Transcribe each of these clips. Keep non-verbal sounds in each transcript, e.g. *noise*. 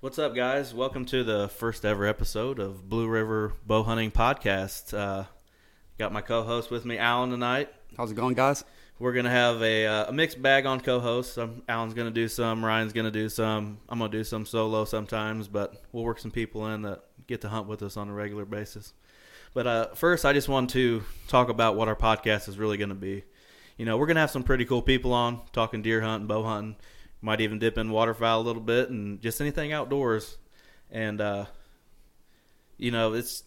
What's up, guys? Welcome to the first ever episode of Blue River Bow Hunting Podcast. Uh, got my co-host with me, Alan, tonight. How's it going, guys? We're gonna have a, uh, a mixed bag on co-hosts. Um, Alan's gonna do some, Ryan's gonna do some. I'm gonna do some solo sometimes, but we'll work some people in that get to hunt with us on a regular basis. But uh, first, I just want to talk about what our podcast is really gonna be. You know, we're gonna have some pretty cool people on talking deer hunting, bow hunting might even dip in waterfowl a little bit and just anything outdoors. And uh, you know, it's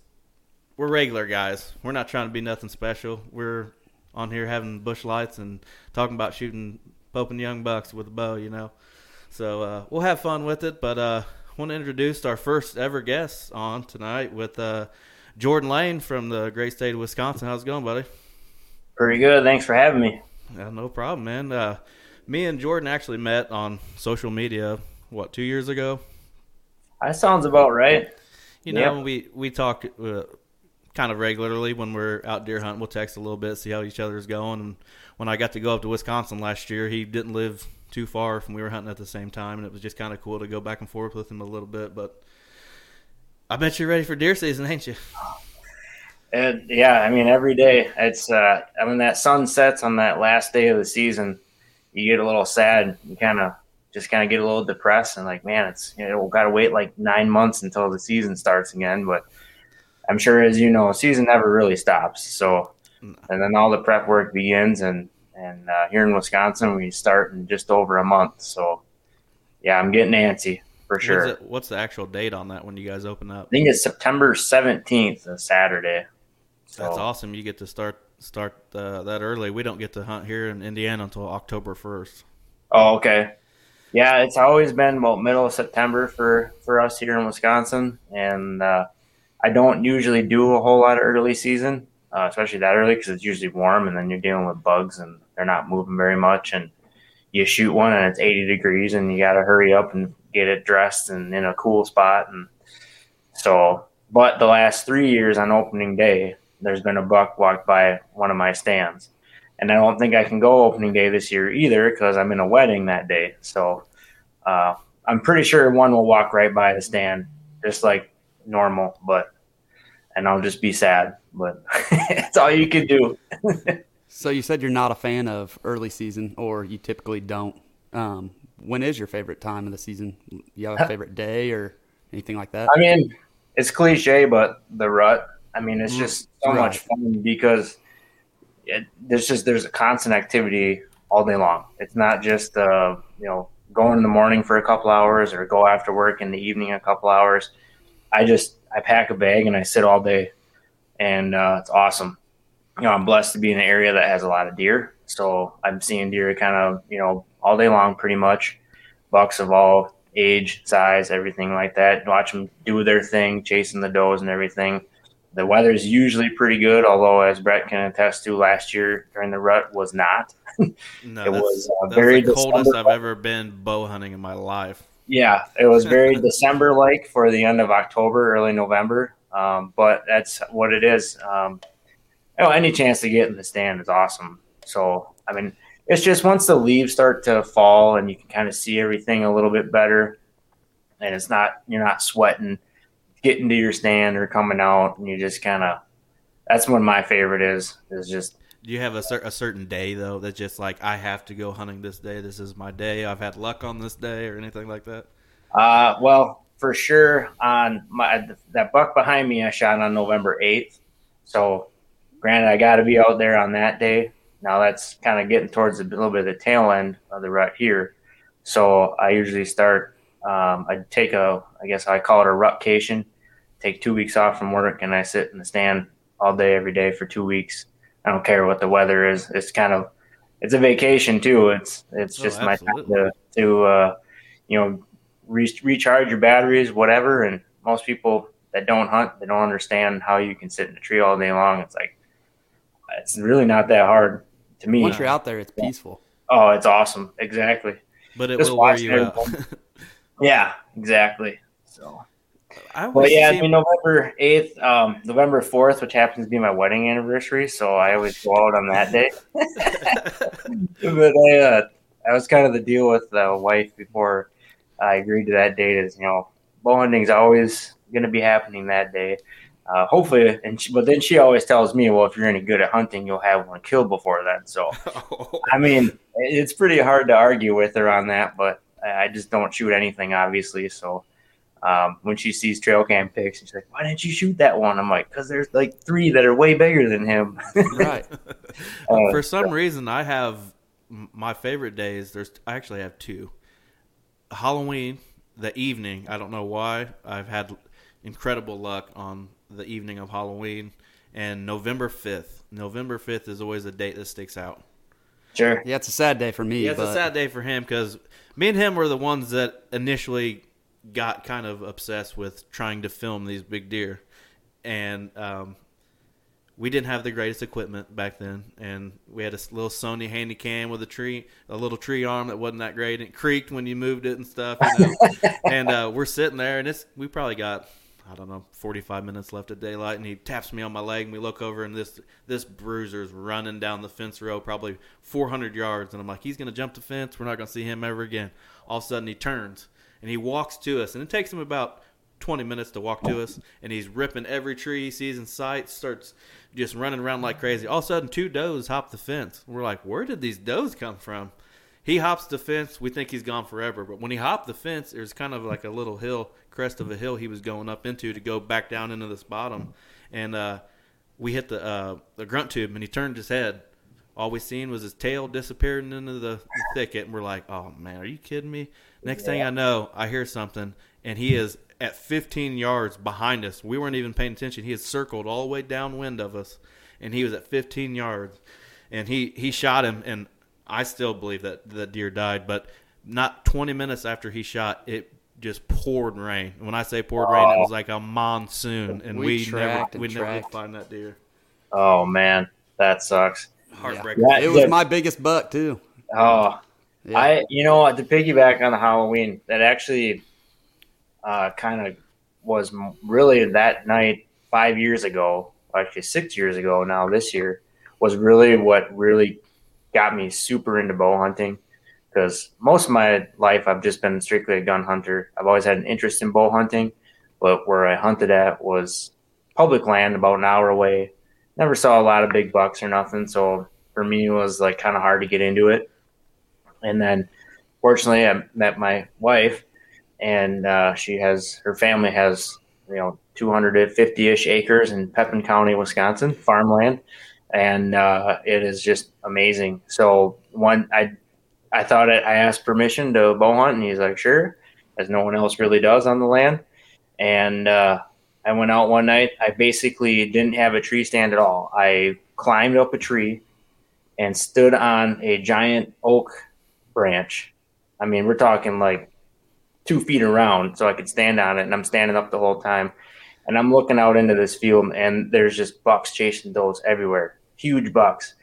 we're regular guys. We're not trying to be nothing special. We're on here having Busch Lights and talking about shooting poping young bucks with a bow. You know, so uh, we'll have fun with it. But uh, I want to introduce our first ever guest on tonight with uh, Jordan Lane from the great state of Wisconsin. How's it going, buddy? Pretty good. Thanks for having me. Yeah, no problem, man. Me and Jordan actually met on social media. What two years ago? That sounds about right. You know, yep. we we talk uh, kind of regularly when we're out deer hunting. We'll text a little bit, see how each other's going. And when I got to go up to Wisconsin last year, he didn't live too far from we were hunting at the same time, and it was just kind of cool to go back and forth with him a little bit. But I bet you're ready for deer season, ain't you? And yeah, I mean every day it's uh, I mean that sun sets on that last day of the season you get a little sad. You kind of just kind of get a little depressed and like, man, it's you know, got to wait like nine months until the season starts again. But I'm sure, as you know, season never really stops. So, and then all the prep work begins, and and uh, here in Wisconsin, we start in just over a month. So, yeah, I'm getting antsy for sure. What's, what's the actual date on that when you guys open up? I think it's September 17th, a Saturday. So, That's awesome. You get to start start uh, that early. We don't get to hunt here in Indiana until October first. Oh, okay. Yeah, it's always been about middle of September for for us here in Wisconsin, and uh, I don't usually do a whole lot of early season, uh, especially that early because it's usually warm, and then you're dealing with bugs and they're not moving very much, and you shoot one and it's 80 degrees, and you got to hurry up and get it dressed and in a cool spot, and so. But the last three years on opening day, there's been a buck walked by one of my stands. And I don't think I can go opening day this year either because I'm in a wedding that day. So uh, I'm pretty sure one will walk right by the stand, just like normal, but and I'll just be sad. But *laughs* it's all you can do. *laughs* so you said you're not a fan of early season, or you typically don't. Um, when is your favorite time of the season? You have a *laughs* favorite day or anything like that? I mean, it's cliche, but the rut I mean, it's mm, just so right. much fun because it, there's just there's a constant activity all day long. It's not just uh, you know go in the morning for a couple hours or go after work in the evening a couple hours. I just I pack a bag and I sit all day, and uh, it's awesome. You know, I'm blessed to be in an area that has a lot of deer, so I'm seeing deer kind of you know all day long, pretty much. Bucks of all age, size, everything like that. Watch them do their thing, chasing the does and everything the weather is usually pretty good, although as Brett can attest to, last year during the rut was not. no, it was uh, very the coldest I've ever been bow hunting in my life. Yeah, it was very *laughs* December like for the end of October, early November. Um, but that's what it is. Um, you know, any chance to get in the stand is awesome. So, I mean, it's just once the leaves start to fall and you can kind of see everything a little bit better, and it's not you're not sweating getting to your stand or coming out, and you just kind of. That's when my favorite is. Is just. Do you have a, cer- a certain day though that's just like I have to go hunting this day? This is my day. I've had luck on this day, or anything like that. Uh, well, for sure. On my that buck behind me, I shot on November eighth. So, granted, I got to be out there on that day. Now that's kind of getting towards a little bit of the tail end of the rut here. So I usually start um, I take a, I guess I call it a rutcation. Take two weeks off from work and I sit in the stand all day every day for two weeks. I don't care what the weather is. It's kind of, it's a vacation too. It's it's oh, just oh, my time to to uh, you know re- recharge your batteries, whatever. And most people that don't hunt, they don't understand how you can sit in a tree all day long. It's like it's really not that hard to me. Once you're out there, it's peaceful. Oh, it's awesome. Exactly. But it Just will wear you out. *laughs* *laughs* Yeah, exactly. So, I well, yeah, I mean, November eighth, um, November fourth, which happens to be my wedding anniversary, so I always go out on that day. *laughs* *laughs* but I, uh, that was kind of the deal with the wife before I agreed to that date. Is you know, bow hunting's always going to be happening that day. Uh, hopefully, and she, but then she always tells me, well, if you're any good at hunting, you'll have one killed before then. So, *laughs* I mean, it's pretty hard to argue with her on that, but I just don't shoot anything, obviously. So, um, when she sees trail cam pics, she's like, "Why didn't you shoot that one?" I'm like, "Cause there's like three that are way bigger than him." *laughs* right. uh, For some reason, I have my favorite days. There's I actually have two. Halloween, the evening. I don't know why. I've had incredible luck on the evening of Halloween, and November fifth. November fifth is always a date that sticks out. Sure. Yeah, it's a sad day for me. Yeah, it's but... a sad day for him because me and him were the ones that initially got kind of obsessed with trying to film these big deer, and um, we didn't have the greatest equipment back then, and we had a little Sony Handycam with a tree, a little tree arm that wasn't that great. and It creaked when you moved it and stuff. You know? *laughs* and uh, we're sitting there, and it's we probably got I don't know, 45 minutes left of daylight, and he taps me on my leg, and we look over, and this this bruiser's running down the fence row, probably 400 yards, and I'm like, he's gonna jump the fence. We're not gonna see him ever again. All of a sudden, he turns and he walks to us, and it takes him about 20 minutes to walk to us, and he's ripping every tree he sees in sight, starts just running around like crazy. All of a sudden, two does hop the fence. We're like, where did these does come from? He hops the fence. We think he's gone forever, but when he hopped the fence, there's kind of like a little hill, crest of a hill he was going up into to go back down into this bottom, and uh, we hit the uh, the grunt tube, and he turned his head. All we seen was his tail disappearing into the, the thicket, and we're like, "Oh man, are you kidding me?" Next yeah. thing I know, I hear something, and he is at 15 yards behind us. We weren't even paying attention. He had circled all the way downwind of us, and he was at 15 yards. And he, he shot him, and I still believe that the deer died. But not 20 minutes after he shot, it just poured rain. When I say poured oh. rain, it was like a monsoon, and we, we never we never did find that deer. Oh man, that sucks. Heartbreaking. Yeah. It was my biggest buck too. Oh, yeah. I, you know, to piggyback on the Halloween, that actually uh, kind of was really that night five years ago, actually six years ago now this year, was really what really got me super into bow hunting. Because most of my life I've just been strictly a gun hunter. I've always had an interest in bow hunting, but where I hunted at was public land about an hour away. Never saw a lot of big bucks or nothing, so for me it was like kind of hard to get into it. And then, fortunately, I met my wife, and uh, she has her family has you know 250-ish acres in Pepin County, Wisconsin, farmland, and uh, it is just amazing. So one, I I thought it, I asked permission to bow hunt, and he's like, sure, as no one else really does on the land. And uh, I went out one night. I basically didn't have a tree stand at all. I climbed up a tree and stood on a giant oak branch. I mean, we're talking like two feet around, so I could stand on it, and I'm standing up the whole time. And I'm looking out into this field, and there's just bucks chasing does everywhere, huge bucks.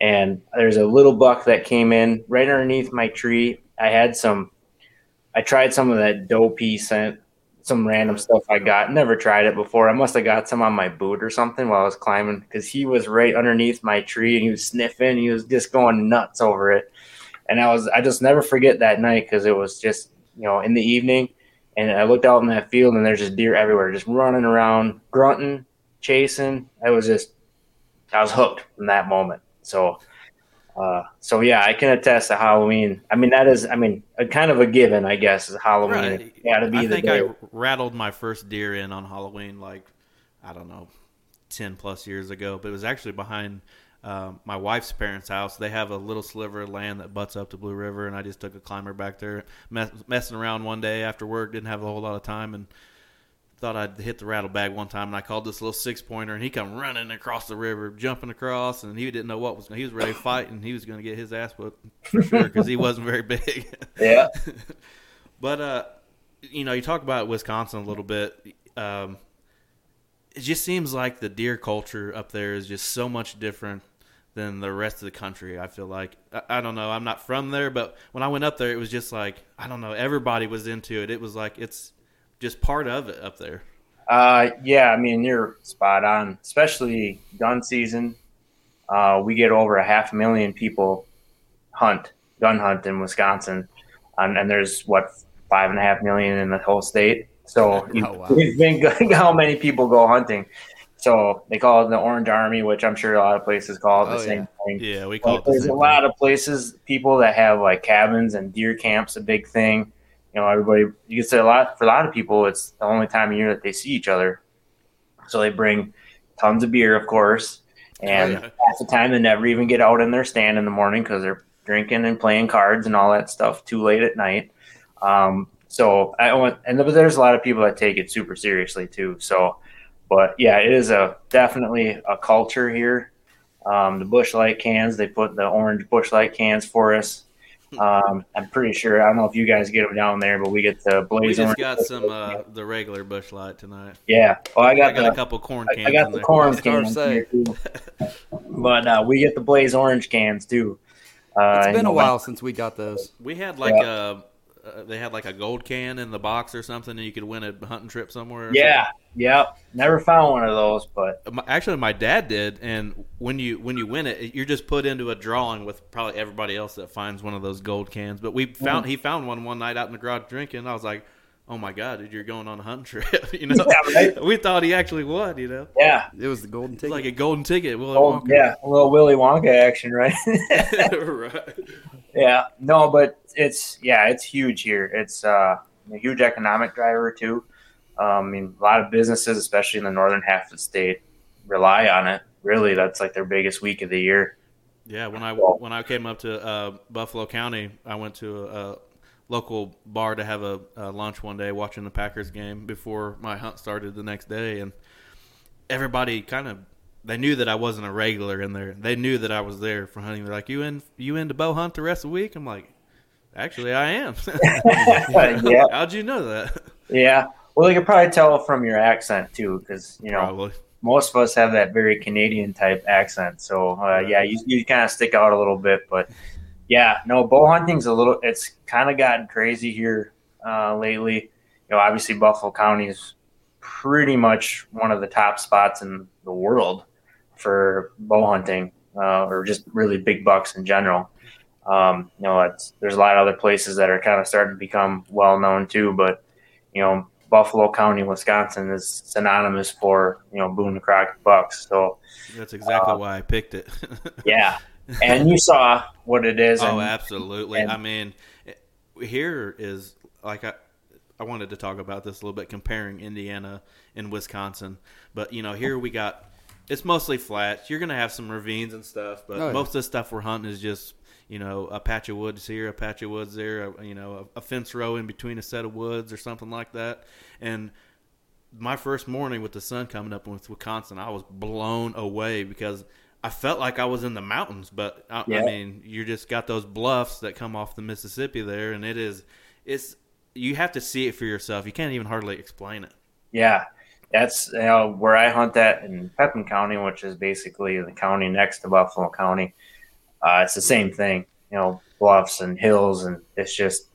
And there's a little buck that came in right underneath my tree. I had some, I tried some of that dopey scent, some random stuff I got. Never tried it before. I must have got some on my boot or something while I was climbing because he was right underneath my tree and he was sniffing. He was just going nuts over it and I was I just never forget that night because it was just you know in the evening, and I looked out in that field and there's just deer everywhere, just running around, grunting, chasing. I was just I was hooked from that moment. So. Uh, so yeah, I can attest to Halloween. I mean, that is, I mean, a kind of a given, I guess, is Halloween. Right. Got to be. I think day. I rattled my first deer in on Halloween, like I don't know, ten plus years ago, but it was actually behind uh, my wife's parents' house. They have a little sliver of land that butts up to Blue River, and I just took a climber back there, mess, messing around one day after work. Didn't have a whole lot of time, and thought I'd hit the rattle bag one time. And I called this little six pointer, and he come running across the river, jumping across, and he didn't know what was. He was ready to fight, and he was going to get his ass whooped for sure because he wasn't very big. *laughs* Yeah. *laughs* but uh, you know, you talk about Wisconsin a little bit. Um, it just seems like the deer culture up there is just so much different than the rest of the country. I feel like I, I, don't know. I'm not from there, but when I went up there, it was just like I don't know. Everybody was into it. It was like it's just part of it up there. Uh, yeah. I mean, you're spot on. Especially gun season. Uh, we get over a half million people hunt gun hunt in Wisconsin, and, and there's what five and a half million in the whole state. So you, Oh, wow. *laughs* you *laughs* think how many people go hunting. So they call it the Orange Army, which I'm sure a lot of places call it the Oh, same thing. Yeah, we call But it the there's a lot of places, people that have like cabins and deer camps, a big thing. You know, everybody. You can say a lot for a lot of people. It's the only time of year that they see each other. So they bring tons of beer, of course, and yeah. half the time they never even get out in their stand in the morning because they're drinking and playing cards and all that stuff too late at night. Um, so I want, and but there's a lot of people that take it super seriously too. So, but yeah, it is a definitely a culture here. Um, the Busch Light cans, they put the orange Busch Light cans for us. *laughs* Um, I'm pretty sure. I don't know if you guys get them down there, but we get the We blaze just orange. got some uh, the regular Busch Light tonight. Yeah. Well, I I got, got the, a couple corn I- cans I got the there. corn That's what I was cans here saying. too. But uh, we get the blaze orange cans too. Uh, It's you been a know, while since we got those. We had like a they had like a gold can in the box or something, and you could win a hunting trip somewhere. or Yeah. Yep. Never found one of those, but Actually, my dad did, and when you when you win it, you're just put into a drawing with probably everybody else that finds one of those gold cans. But we Mm-hmm. found he found one one night out in the garage drinking. I was like, "Oh my god, dude, you're going on a hunting *laughs* trip!" *laughs* you know, Yeah, right. *laughs* we thought he actually won. You know, yeah. It was the golden ticket. like a golden ticket. Willy Oh, Wonka. yeah. A little Willy Wonka action, right? right. Yeah, no, but it's yeah, it's huge here. It's uh, a huge economic driver too. Um, I mean, a lot of businesses, especially in the northern half of the state, rely on it. Really, that's like their biggest week of the year. Yeah, when I when I came up to uh, Buffalo County, I went to a, local bar to have a, a lunch one day, watching the Packers game before my hunt started the next day, and everybody kind of they knew that I wasn't a regular in there. They knew that I was there for hunting. They're like, "You in you in to bow hunt the rest of the week?" I'm like, "Actually, I am." *laughs* *laughs* yeah, How'd you know that? yeah. Well, you could probably tell from your accent too, because you know Probably. most of us have that very Canadian type accent. So uh, yeah, you, you kind of stick out a little bit, but yeah, no, bow hunting's a little. It's kind of gotten crazy here uh, lately. You know, obviously Buffalo County is pretty much one of the top spots in the world for bow hunting, uh, or just really big bucks in general. Um, you know, it's, there's a lot of other places that are kind of starting to become well known too, but you know, Buffalo County, Wisconsin is synonymous for you know Boone and Crockett bucks. So That's exactly Uh, why I picked it. *laughs* yeah, and you saw what it is. Oh, and, absolutely. and- I mean, here is like I, I wanted to talk about this a little bit, comparing Indiana and Wisconsin. But you know, here we got it's mostly flat. You're gonna have some ravines and stuff, but Oh, yeah. most of the stuff we're hunting is just you know a patch of woods here, a patch of woods there, a, you know a, a fence row in between a set of woods or something like that. And my first morning with the sun coming up with Wisconsin, I was blown away because I felt like I was in the mountains. But I, Yeah. I mean, you just got those bluffs that come off the Mississippi there, and it is it's you have to see it for yourself. You can't even hardly explain it. yeah, that's you know where I hunt that in Pepin County, which is basically the county next to Buffalo County. Uh, it's the same thing, you know, bluffs and hills, and it's just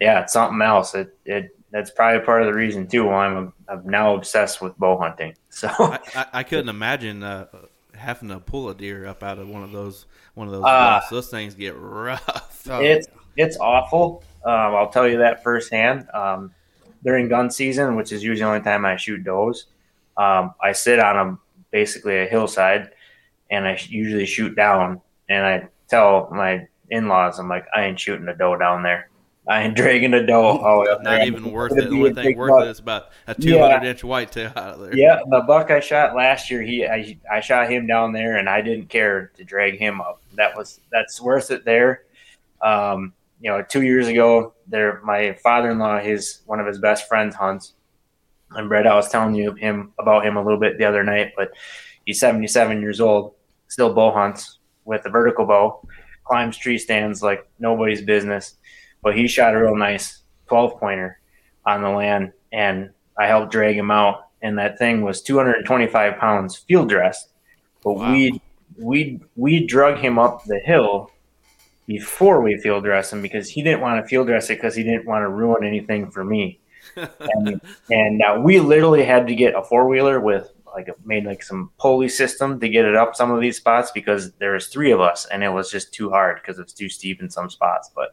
yeah, it's something else. It it that's probably part of the reason too why I'm I'm now obsessed with bow hunting. *laughs* So I, I, I couldn't imagine uh, having to pull a deer up out of one of those one of those Uh. Those things get rough. Oh, it's it's awful. Um, I'll tell you that firsthand. Um, during gun season, which is usually the only time I shoot does, um, I sit on a basically a hillside, and I usually shoot down. And I tell my in-laws, I'm like, I ain't shooting a doe down there. I ain't *laughs* dragging a doe. all the way up Not there. even worth It'd. The only thing worth buck. it is about a 200 inch whitetail out of there. Yeah, the buck I shot last year, he I, I shot him down there, and I didn't care to drag him up. That was that's worth it there. Um, you know, two years ago, there my father in law, his one of his best friends hunts, and Brett, I was telling you him about him a little bit the other night, but he's seventy seven years old, still bow hunts with a vertical bow, climbs tree stands like nobody's business, but he shot a real nice twelve pointer on the land, and I helped drag him out, and that thing was 225 pounds field dressed. But Wow. we we we drug him up the hill before we field dressed him because he didn't want to field dress it because he didn't want to ruin anything for me. *laughs* and and uh, we literally had to get a four wheeler with like made like some pulley system to get it up some of these spots because there was three of us and it was just too hard because it's too steep in some spots. But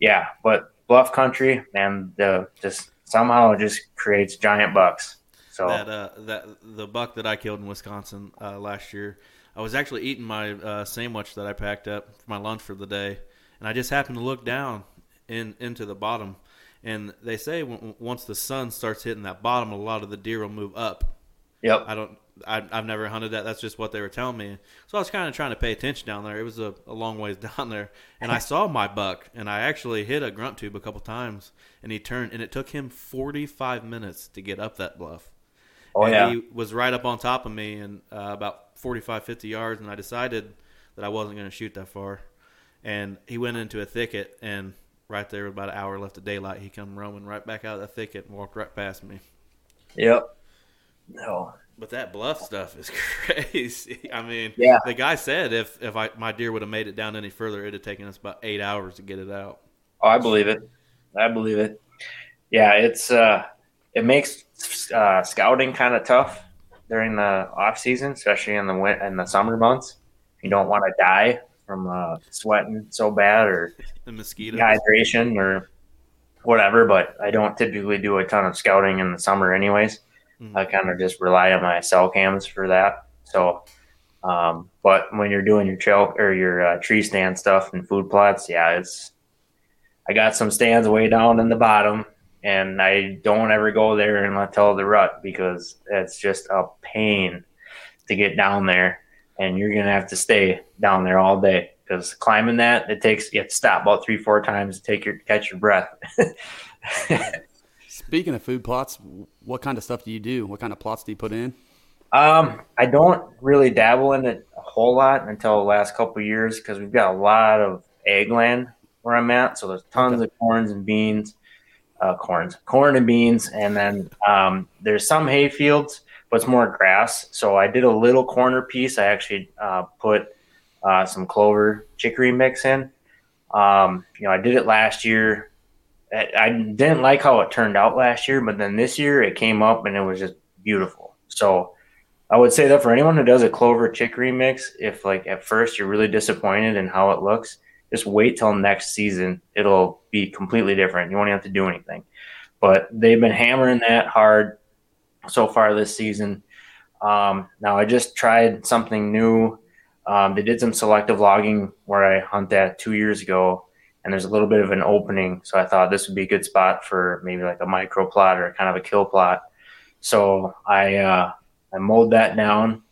yeah, but bluff country, man, the just somehow it just creates giant bucks. So that uh, that the buck that I killed in Wisconsin uh, last year, I was actually eating my uh, sandwich that I packed up for my lunch for the day, and I just happened to look down in into the bottom, and they say w- once the sun starts hitting that bottom, a lot of the deer will move up. Yep. I don't. I, I've never hunted that. That's just what they were telling me. So I was kind of trying to pay attention down there. It was a, a long ways *laughs* down there, and I saw my buck, and I actually hit a grunt tube a couple times, and he turned, and it took him 45 minutes to get up that bluff. Oh and yeah. he was right up on top of me and uh, about 45, 50 yards, and I decided that I wasn't going to shoot that far. And he went into a thicket, and right there, about an hour left of daylight, he come roaming right back out of the thicket and walked right past me. Yep. No. But that bluff stuff is *laughs* crazy. I mean, Yeah. the guy said if if I, my deer would have made it down any further, it'd have taken us about eight hours to get it out. Oh, I believe it. I believe it. Yeah, it's uh, it makes uh, scouting kind of tough during the off season, especially in the win- in the summer months. You don't want to die from uh, sweating so bad or *laughs* The mosquitoes. dehydration or whatever. But I don't typically do a ton of scouting in the summer, anyways. Mhm. I kind of just rely on my cell cams for that. So, um, but when you're doing your trail or your uh, tree stand stuff and food plots, yeah, it's. I got some stands way down in the bottom, and I don't ever go there until the rut because it's just a pain to get down there, and you're gonna have to stay down there all day because climbing that it takes you have to stop about three four times to take your catch your breath. *laughs* Speaking of food plots, what kind of stuff do you do? What kind of plots do you put in? Um, I don't really dabble in it a whole lot until the last couple of years because we've got a lot of ag land where I'm at. So there's tons of corns and beans, uh, corns, corn and beans, and then um, there's some hay fields, but it's more grass. So I did a little corner piece. I actually uh, put uh, some clover chicory mix in. Um, you know, I did it last year. I, didn't like how it turned out last year, but then this year it came up and it was just beautiful. So I would say that for anyone who does a clover chicory mix, if like at first you're really disappointed in how it looks, just wait till next season. It'll be completely different. You won't have to do anything. But they've been hammering that hard so far this season. Um, now I just tried something new. Um, they did some selective logging where I hunt that two years ago, and there's a little bit of an opening. So I thought this would be a good spot for maybe like a micro plot or kind of a kill plot. So I uh, I mowed that down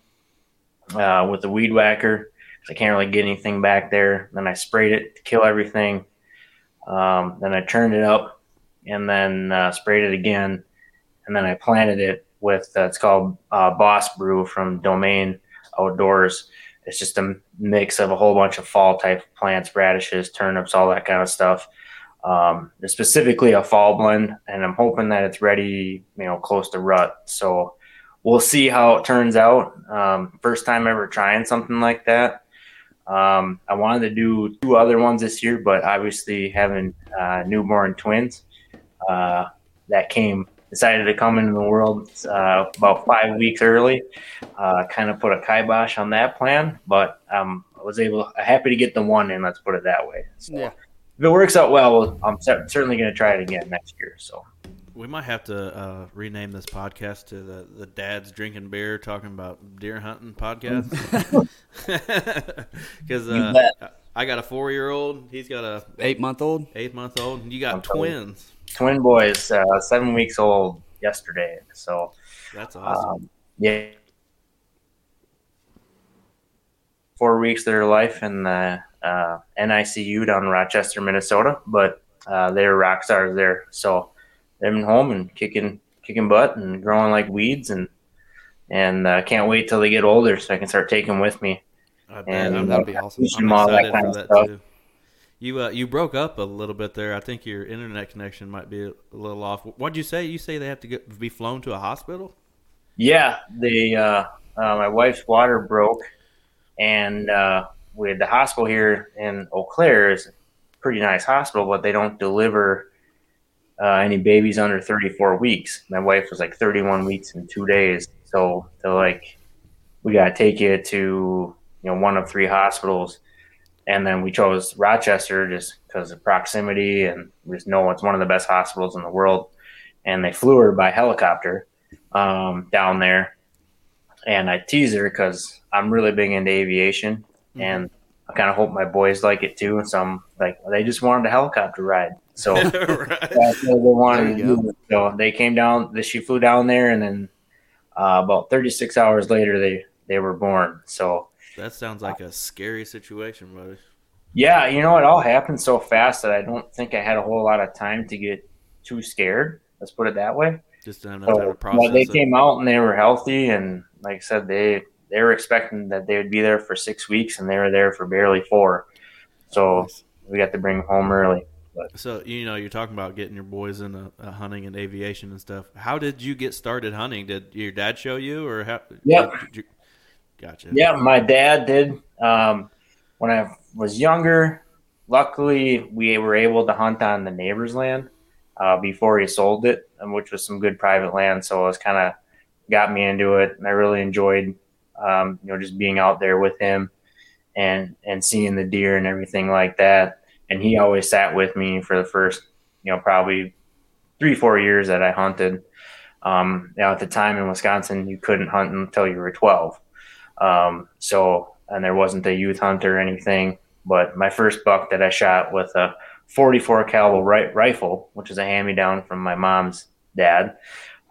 uh, with the weed whacker. 'cause I can't really get anything back there. Then I sprayed it to kill everything. Um, then I turned it up and then uh, sprayed it again. And then I planted it with uh, it's called uh, Boss Brew from Domain Outdoors. It's just a mix of a whole bunch of fall type plants, radishes, turnips, all that kind of stuff. Um, specifically a fall blend, and I'm hoping that it's ready, you know, close to rut. So we'll see how it turns out. Um, first time ever trying something like that. Um, I wanted to do two other ones this year, but obviously having uh, newborn twins, uh, that came decided to come into the world uh, about five weeks early. Uh, kind of put a kibosh on that plan, but um, I was able, happy to get the one in. Let's put it that way. So Yeah. if it works out well, I'm certainly going to try it again next year. So We might have to uh, rename this podcast to the the Dad's Drinking Beer Talking About Deer Hunting podcast. *laughs* *laughs* Because uh. I got a four year old, he's got a Eight month old? eight month old, and you got I'm telling twins. Twin boys, uh, seven weeks old yesterday. So That's awesome. um, yeah, four weeks of their life in the uh, NICU down in Rochester, Minnesota. But uh, they're rock stars there. So they've been home and kicking kicking butt and growing like weeds and and uh, can't wait till they get older so I can start taking them with me. I bet. and That'd be awesome. I'm them all that excited kind for of stuff. too. You uh, you broke up a little bit there. I think your internet connection might be a little off. What'd you say? You say they have to get, be flown to a hospital? Yeah, the uh, uh, my wife's water broke, and uh, we had the hospital here in Eau Claire is a pretty nice hospital, but they don't deliver uh, any babies under 34 weeks. My wife was like 31 weeks in two days, so they're like, we got to take you to you know one of three hospitals, and then we chose Rochester just because of proximity and we just know it's one of the best hospitals in the world. and they flew her by helicopter um, down there. And I tease her because I'm really big into aviation, mm-hmm. and I kind of hope my boys like it too. And so I'm like, they just wanted a helicopter ride, so *laughs* right. that's what they wanted to do. So they came down. She flew down there, and then uh, about 36 hours later, they they were born. So that sounds like a scary situation, buddy. Yeah, you know, it all happened so fast that I don't think I had a whole lot of time to get too scared. Let's put it that way. Just to so, process. they it. came out and they were healthy, and like I said, they they were expecting that they would be there for six weeks, and they were there for barely four. So nice. we got to bring them home early. But. So you know, you're talking about getting your boys into uh, hunting and aviation and stuff. How did you get started hunting? Did your dad show you, or how? Yeah, you, gotcha. Yeah, my dad did. Um, when I was younger, luckily we were able to hunt on the neighbor's land uh, before he sold it, which was some good private land. So it was kind of got me into it, and I really enjoyed, um, you know, just being out there with him and and seeing the deer and everything like that and he always sat with me for the first, you know, probably three, four years that I hunted. Um, now at the time in Wisconsin, you couldn't hunt until you were 12. Um, so, and there wasn't a youth hunt or anything, but my first buck that I shot with a 44 caliber ri- rifle, which is a hand me down from my mom's dad,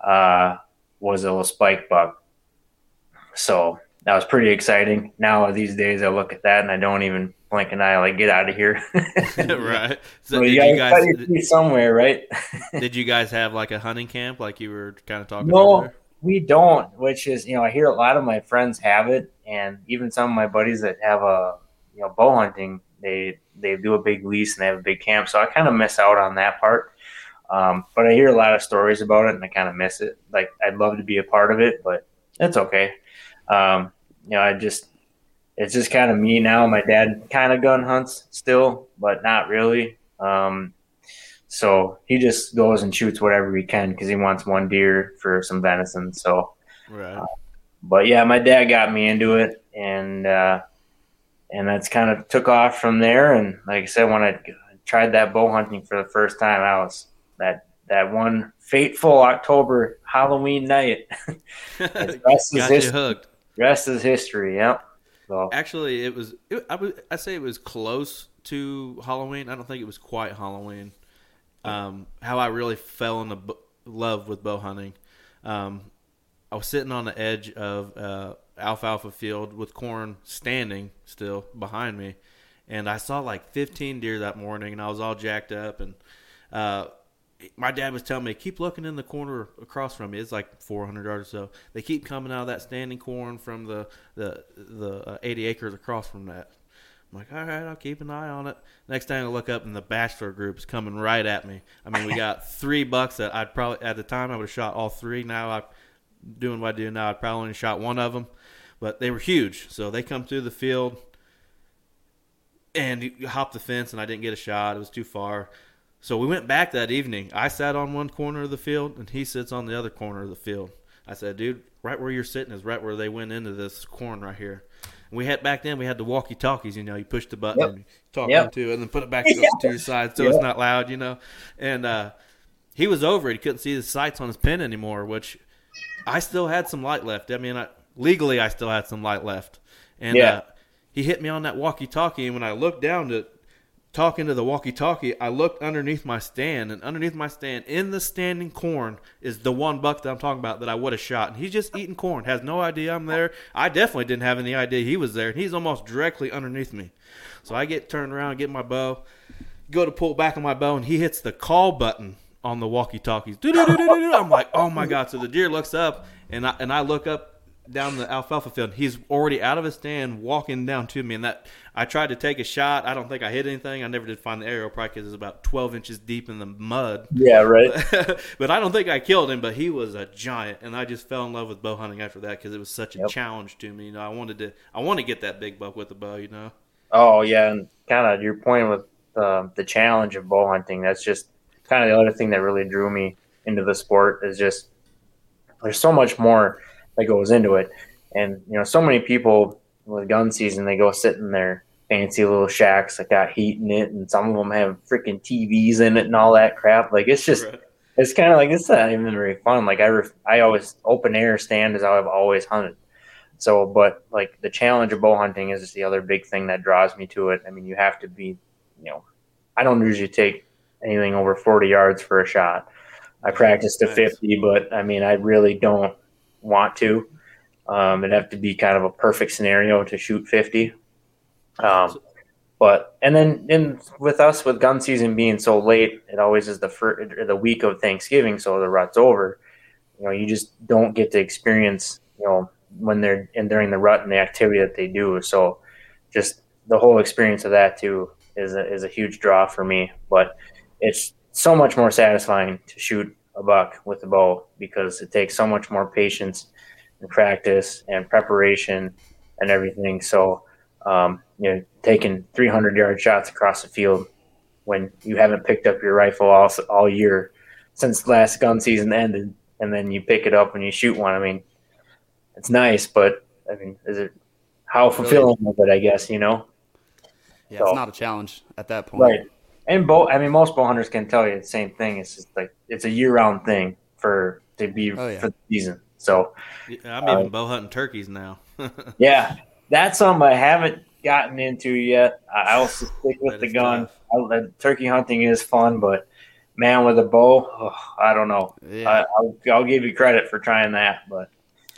uh, was a little spike buck. So that was pretty exciting. Now these days I look at that and I don't even blink an eye like get out of here. *laughs* *laughs* right. So, so you, you guys did, somewhere, right? *laughs* did you guys have like a hunting camp like you were kind of talking no, about? We don't, which is, you know, I hear a lot of my friends have it and even some of my buddies that have a, you know, bow hunting, they they do a big lease and they have a big camp. So I kind of miss out on that part. Um, but I hear a lot of stories about it and I kind of miss it. Like I'd love to be a part of it, but it's okay. Um, you know, I just it's just kind of me now. My dad kind of gun hunts still, but not really. Um, so he just goes and shoots whatever he can because he wants one deer for some venison. So, right. Uh, but yeah, my dad got me into it, and uh, and that's kind of took off from there. And like I said, when I tried that bow hunting for the first time, I was that that one fateful October Halloween night. *laughs* *laughs* rest is history. hooked. Rest is history. Yep. So actually, it was. It, I would. I say it was close to Halloween. I don't think it was quite Halloween. Um, how I really fell in love with bow hunting. Um, I was sitting on the edge of uh, alfalfa field with corn standing still behind me, and I saw like 15 deer that morning, and I was all jacked up and. Uh, my dad was telling me keep looking in the corner across from me. It's like 400 yards or so. They keep coming out of that standing corn from the the the uh, 80 acres across from that. I'm like, all right, I'll keep an eye on it. Next time I look up, and the bachelor group's coming right at me. I mean, we got *laughs* three bucks that I'd probably at the time I would have shot all three. Now I'm doing what I do now. I'd probably only shot one of them, but they were huge. So they come through the field and you hop the fence, and I didn't get a shot. It was too far. So we went back that evening. I sat on one corner of the field, and he sits on the other corner of the field. I said, "Dude, right where you're sitting is right where they went into this corn right here." We had back then we had the walkie talkies. You know, you push the button yep. and talk yep. into it, and then put it back *laughs* to, to your side so yep. it's not loud. You know, and uh, he was over it. He couldn't see the sights on his pen anymore, which I still had some light left. I mean, I, legally, I still had some light left, and yeah. uh, he hit me on that walkie talkie. And when I looked down to talking to the walkie-talkie, I looked underneath my stand, and underneath my stand, in the standing corn, is the one buck that I'm talking about that I would have shot. And he's just eating corn, has no idea I'm there. I definitely didn't have any idea he was there, and he's almost directly underneath me. So I get turned around, get my bow, go to pull back on my bow, and he hits the call button on the walkie-talkies. *laughs* I'm like, oh my god! So the deer looks up, and I and I look up down the alfalfa field. He's already out of his stand, walking down to me, and that I tried to take a shot. I don't think I hit anything. I never did find the arrow, probably because it's about twelve inches deep in the mud. Yeah, right. *laughs* but I don't think I killed him. But he was a giant, and I just fell in love with bow hunting after that because it was such a yep. challenge to me. You know, I wanted to, I want to get that big buck with the bow. You know. Oh yeah, and kind of your point with uh, the challenge of bow hunting. That's just kind of the other thing that really drew me into the sport. Is just there's so much more that goes into it. And you know, so many people with gun season, they go sit in their fancy little shacks that got heat in it, and some of them have freaking TVs in it and all that crap. Like it's just, right. it's kind of like it's not even very fun. Like I, ref, I always open air stand is how I've always hunted. So, but like the challenge of bow hunting is just the other big thing that draws me to it. I mean, you have to be, you know, I don't usually take anything over 40 yards for a shot. I practice to 50, but I mean, I really don't want to. Um, it'd have to be kind of a perfect scenario to shoot 50. Um, but and then in with us with gun season being so late, it always is the first, the week of Thanksgiving, so the rut's over. You know, you just don't get to experience you know when they're in during the rut and the activity that they do. So just the whole experience of that too is a, is a huge draw for me. But it's so much more satisfying to shoot a buck with a bow because it takes so much more patience and practice and preparation and everything. So um, you know, taking 300 yard shots across the field when you haven't picked up your rifle all all year since last gun season ended, and then you pick it up and you shoot one. I mean, it's nice, but I mean, is it how fulfilling is it? I guess you know. Yeah, so, it's not a challenge at that point, right? And bow, I mean, most bow hunters can tell you the same thing. It's just like it's a year-round thing for to be oh, yeah. for the season. So I'm even uh, bow hunting turkeys now. *laughs* yeah, that's something I haven't gotten into yet. I also stick with the gun. I, turkey hunting is fun, but man, with a bow, oh, I don't know. Yeah. I, will I'll give you credit for trying that, but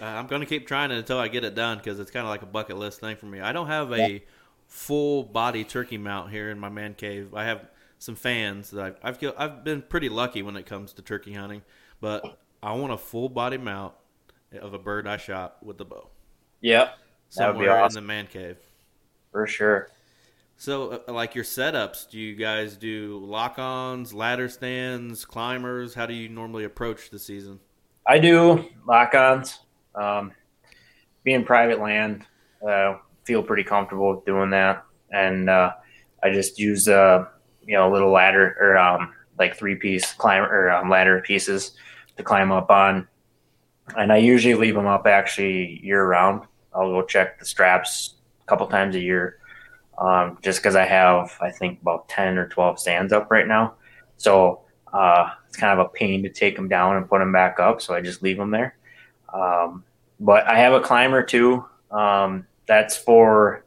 uh, I'm going to keep trying it until I get it done because it's kind of like a bucket list thing for me. I don't have a yeah. full body turkey mount here in my man cave. I have some fans that I've I've, killed, I've been pretty lucky when it comes to turkey hunting, but I want a full body mount of a bird I shot with the bow. Yep. Somewhere awesome. in the man cave. For sure. So, uh, like your setups, do you guys do lock-ons, ladder stands, climbers? How do you normally approach the season? I do lock-ons. Um, being private land, uh, feel pretty comfortable with doing that, and uh, I just use uh, you know little ladder or um, like three-piece climber or um, ladder pieces to climb up on, and I usually leave them up actually year-round. I'll go check the straps a couple times a year, um, just because I have I think about ten or twelve stands up right now. So uh, it's kind of a pain to take them down and put them back up. So I just leave them there. Um, but I have a climber too. Um, that's for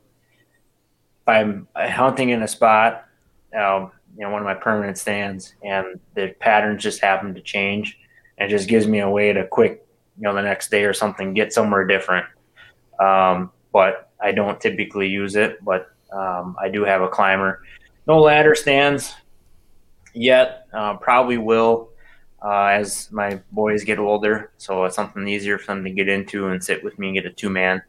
if I'm hunting in a spot, um, you know, one of my permanent stands, and the patterns just happen to change. And just gives me a way to quick, you know, the next day or something, get somewhere different. Um, but I don't typically use it. But um, I do have a climber. No ladder stands yet. Uh, probably will uh, as my boys get older. So it's something easier for them to get into and sit with me and get a two man.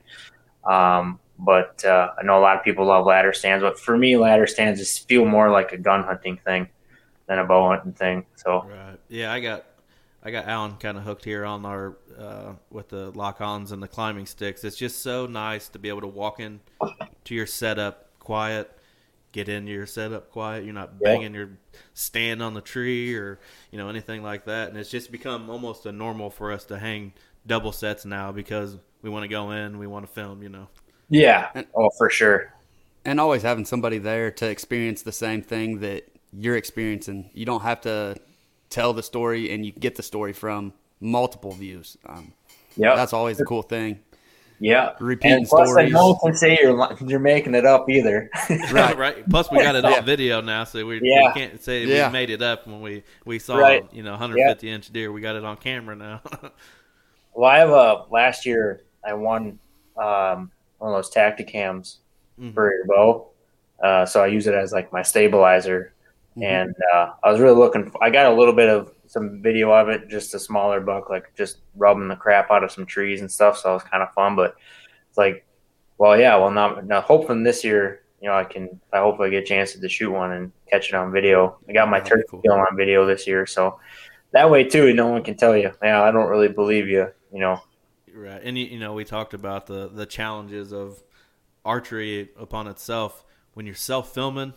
Um, but uh, I know a lot of people love ladder stands, but for me, ladder stands just feel more like a gun hunting thing than a bow hunting thing. So right. yeah, I got I got Alan kind of hooked here on our uh, with the lock-ons and the climbing sticks. It's just so nice to be able to walk in to your setup quiet, get into your setup quiet. You're not banging yeah. your stand on the tree or you know anything like that. And it's just become almost a normal for us to hang double sets now because we want to go in, we want to film. You know. Yeah. And, oh, for sure. And always having somebody there to experience the same thing that you're experiencing. You don't have to tell the story and you get the story from multiple views. Um, yeah, that's always the cool thing. Yeah, repeating and plus stories. no one can say you're you're making it up either. *laughs* right, right. Plus, we got it on video now, so we, yeah. we can't say yeah. we made it up when we we saw right. you know 150 yeah. inch deer. We got it on camera now. *laughs* well, I have a last year I won um, one of those Tactacams mm-hmm. for your bow, uh, so I use it as like my stabilizer Mm-hmm. And uh, I was really looking. For, I got a little bit of some video of it, just a smaller buck, like just rubbing the crap out of some trees and stuff. So it was kind of fun. But it's like, well, yeah. Well, now, now hoping this year, you know, I can. I hope I get a chance to shoot one and catch it on video. I got my turkey cool. kill on video this year, so that way too, no one can tell you, yeah, I don't really believe you. You know. Right, and you know, we talked about the the challenges of archery upon itself when you're self filming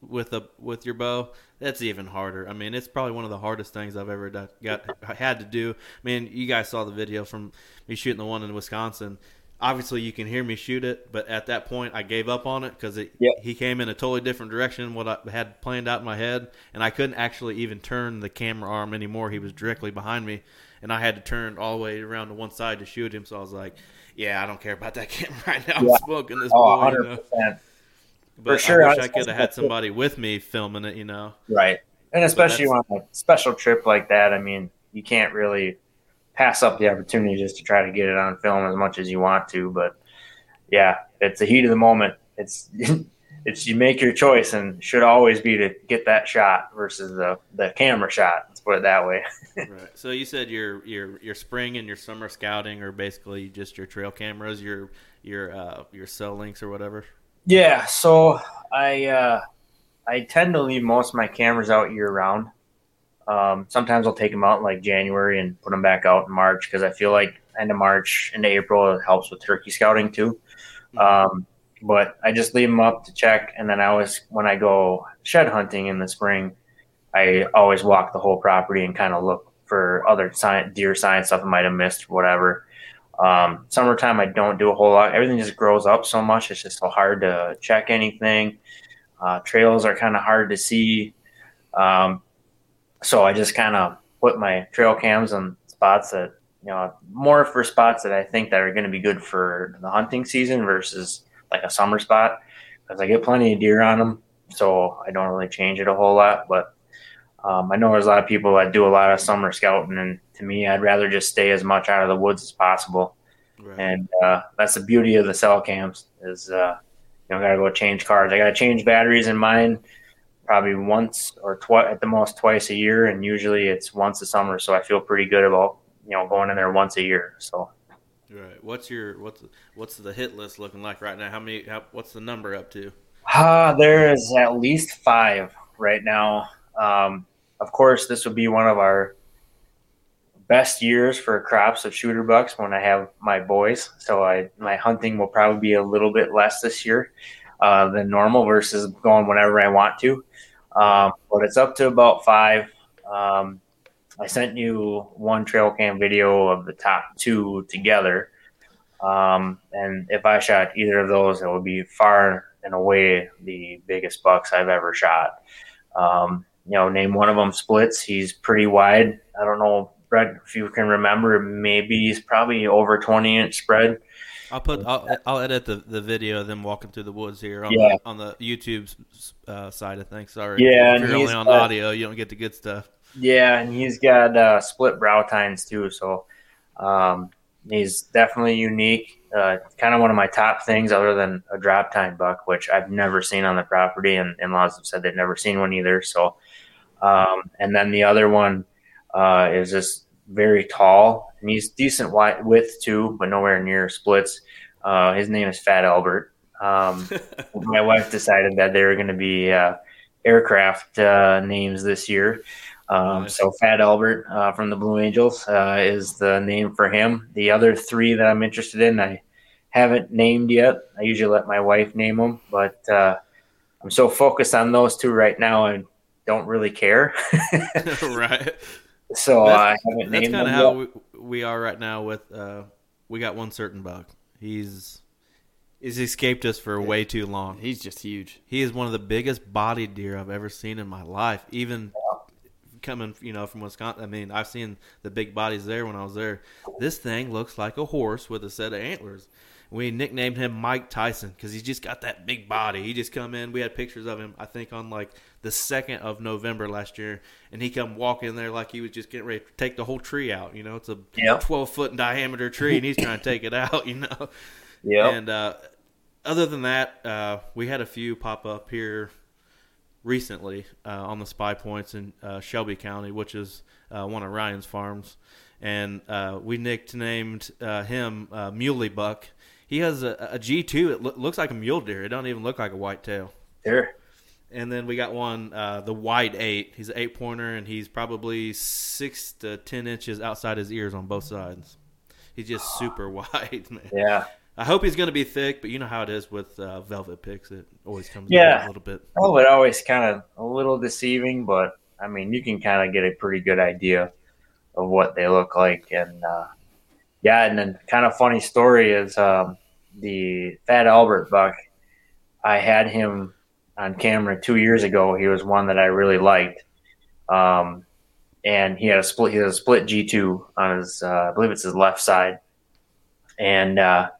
with a with your bow, that's even harder. I mean, it's probably one of the hardest things I've ever done, got had to do. I mean, you guys saw the video from me shooting the one in Wisconsin. obviously you can hear me shoot it, but at that point I gave up on it because yep. he came in a totally different direction what I had planned out in my head, and I couldn't actually even turn the camera arm anymore. He was directly behind me, and I had to turn all the way around to one side to shoot him. So I was like, "Yeah, I don't care about that *laughs* camera right now. Yeah. I'm smoking this oh, boy." 100%. You know? But For sure, I wish I, I could have had somebody with me filming it. You know, right? And especially on a special trip like that, I mean, you can't really pass up the opportunity just to try to get it on film as much as you want to. But yeah, it's the heat of the moment. It's *laughs* it's you make your choice and should always be to get that shot versus the the camera shot. Let's put it that way. *laughs* right. So you said your your your spring and your summer scouting are basically just your trail cameras, your your uh, your cell links or whatever. Yeah. So I uh, I tend to leave most of my cameras out year round. Um, sometimes I'll take them out in like January and put them back out in March because I feel like end of March into April it helps with turkey scouting too. Mm-hmm. Um, but I just leave them up to check, and then I always when I go shed hunting in the spring, I always walk the whole property and kind of look for other sign, deer sign stuff I might have missed, whatever. Um, summertime, I don't do a whole lot. Everything just grows up so much; it's just so hard to check anything. Uh, trails are kind of hard to see. Um, so I just kind of put my trail cams on spots that you know more for spots that I think that are going to be good for the hunting season versus like a summer spot because I get plenty of deer on them, so I don't really change it a whole lot. But um, I know there's a lot of people that do a lot of summer scouting, and to me, I'd rather just stay as much out of the woods as possible. Right. And uh, that's the beauty of the cell cams is uh, you know I got to go change cars. I got to change batteries in mine probably once or twice at the most twice a year, and usually it's once a summer. So I feel pretty good about you know going in there once a year. So. Right. What's your what's what's the hit list looking like right now? How many? How, what's the number up to? Uh, there is at least five right now. Um, of course, this will be one of our best years for crops of shooter bucks when I have my boys. So I my hunting will probably be a little bit less this year uh, than normal versus going whenever I want to. Um, but it's up to about five. Um, I sent you one trail cam video of the top two together. Um, and if I shot either of those, it would be far and away the biggest bucks I've ever shot. Um, you know, name one of them splits. He's pretty wide. I don't know, Brett, if you can remember, maybe he's probably over 20 inch spread. I'll put I'll, I'll edit the, the video of them walking through the woods here on, yeah. the, on the YouTube uh, side of things. Sorry, yeah, if you're only on got, audio, you don't get the good stuff. Yeah, and he's got uh, split brow tines too, so um, he's definitely unique. Uh, kind of one of my top things, other than a drop tine buck, which I've never seen on the property, and in-laws have said they've never seen one either. So, um, and then the other one uh, is just very tall, and he's decent width too, but nowhere near splits. Uh, his name is Fat Albert. Um, *laughs* my wife decided that they were going to be uh, aircraft uh, names this year. Um, nice. So Fat Albert uh, from the Blue Angels uh, is the name for him. The other three that I'm interested in, I haven't named yet. I usually let my wife name them, but uh, I'm so focused on those two right now, I don't really care. *laughs* *laughs* right. So that's, I haven't That's kind of how we, we, are right now. With uh, we got one certain buck. He's he's escaped us for way too long. He's just huge. He is one of the biggest bodied deer I've ever seen in my life. Even coming, you know, from Wisconsin. I mean, I've seen the big bodies there when I was there. This thing looks like a horse with a set of antlers. We nicknamed him Mike Tyson because he's just got that big body. He just come in. We had pictures of him, I think, on like the second of November last year, and he come walk in there like he was just getting ready to take the whole tree out. You know, it's a yep. twelve foot in diameter tree, and he's trying to take it *laughs* out. You know, yeah. And uh, other than that, uh, we had a few pop up here recently uh, on the SpyPoints in uh, Shelby County, which is uh, one of Ryan's farms, and uh, we nicknamed him Muley Buck he has a, a G two. It lo- looks like a mule deer. It don't even look like a white tail. There. And then we got one, uh, the white eight. He's an eight pointer, and he's probably six to ten inches outside his ears on both sides. He's just super *laughs* wide, man. Yeah. I hope he's going to be thick, but you know how it is with uh, velvet picks. It always comes yeah. a little bit. Oh, it always kind of a little deceiving, but I mean, you can kind of get a pretty good idea of what they look like. And uh, yeah, and then kind of funny story is um, the Fat Albert buck, I had him on camera two years ago. He was one that I really liked. Um, and he had a split. He had a split G two on his. Uh, I believe it's his left side. And uh,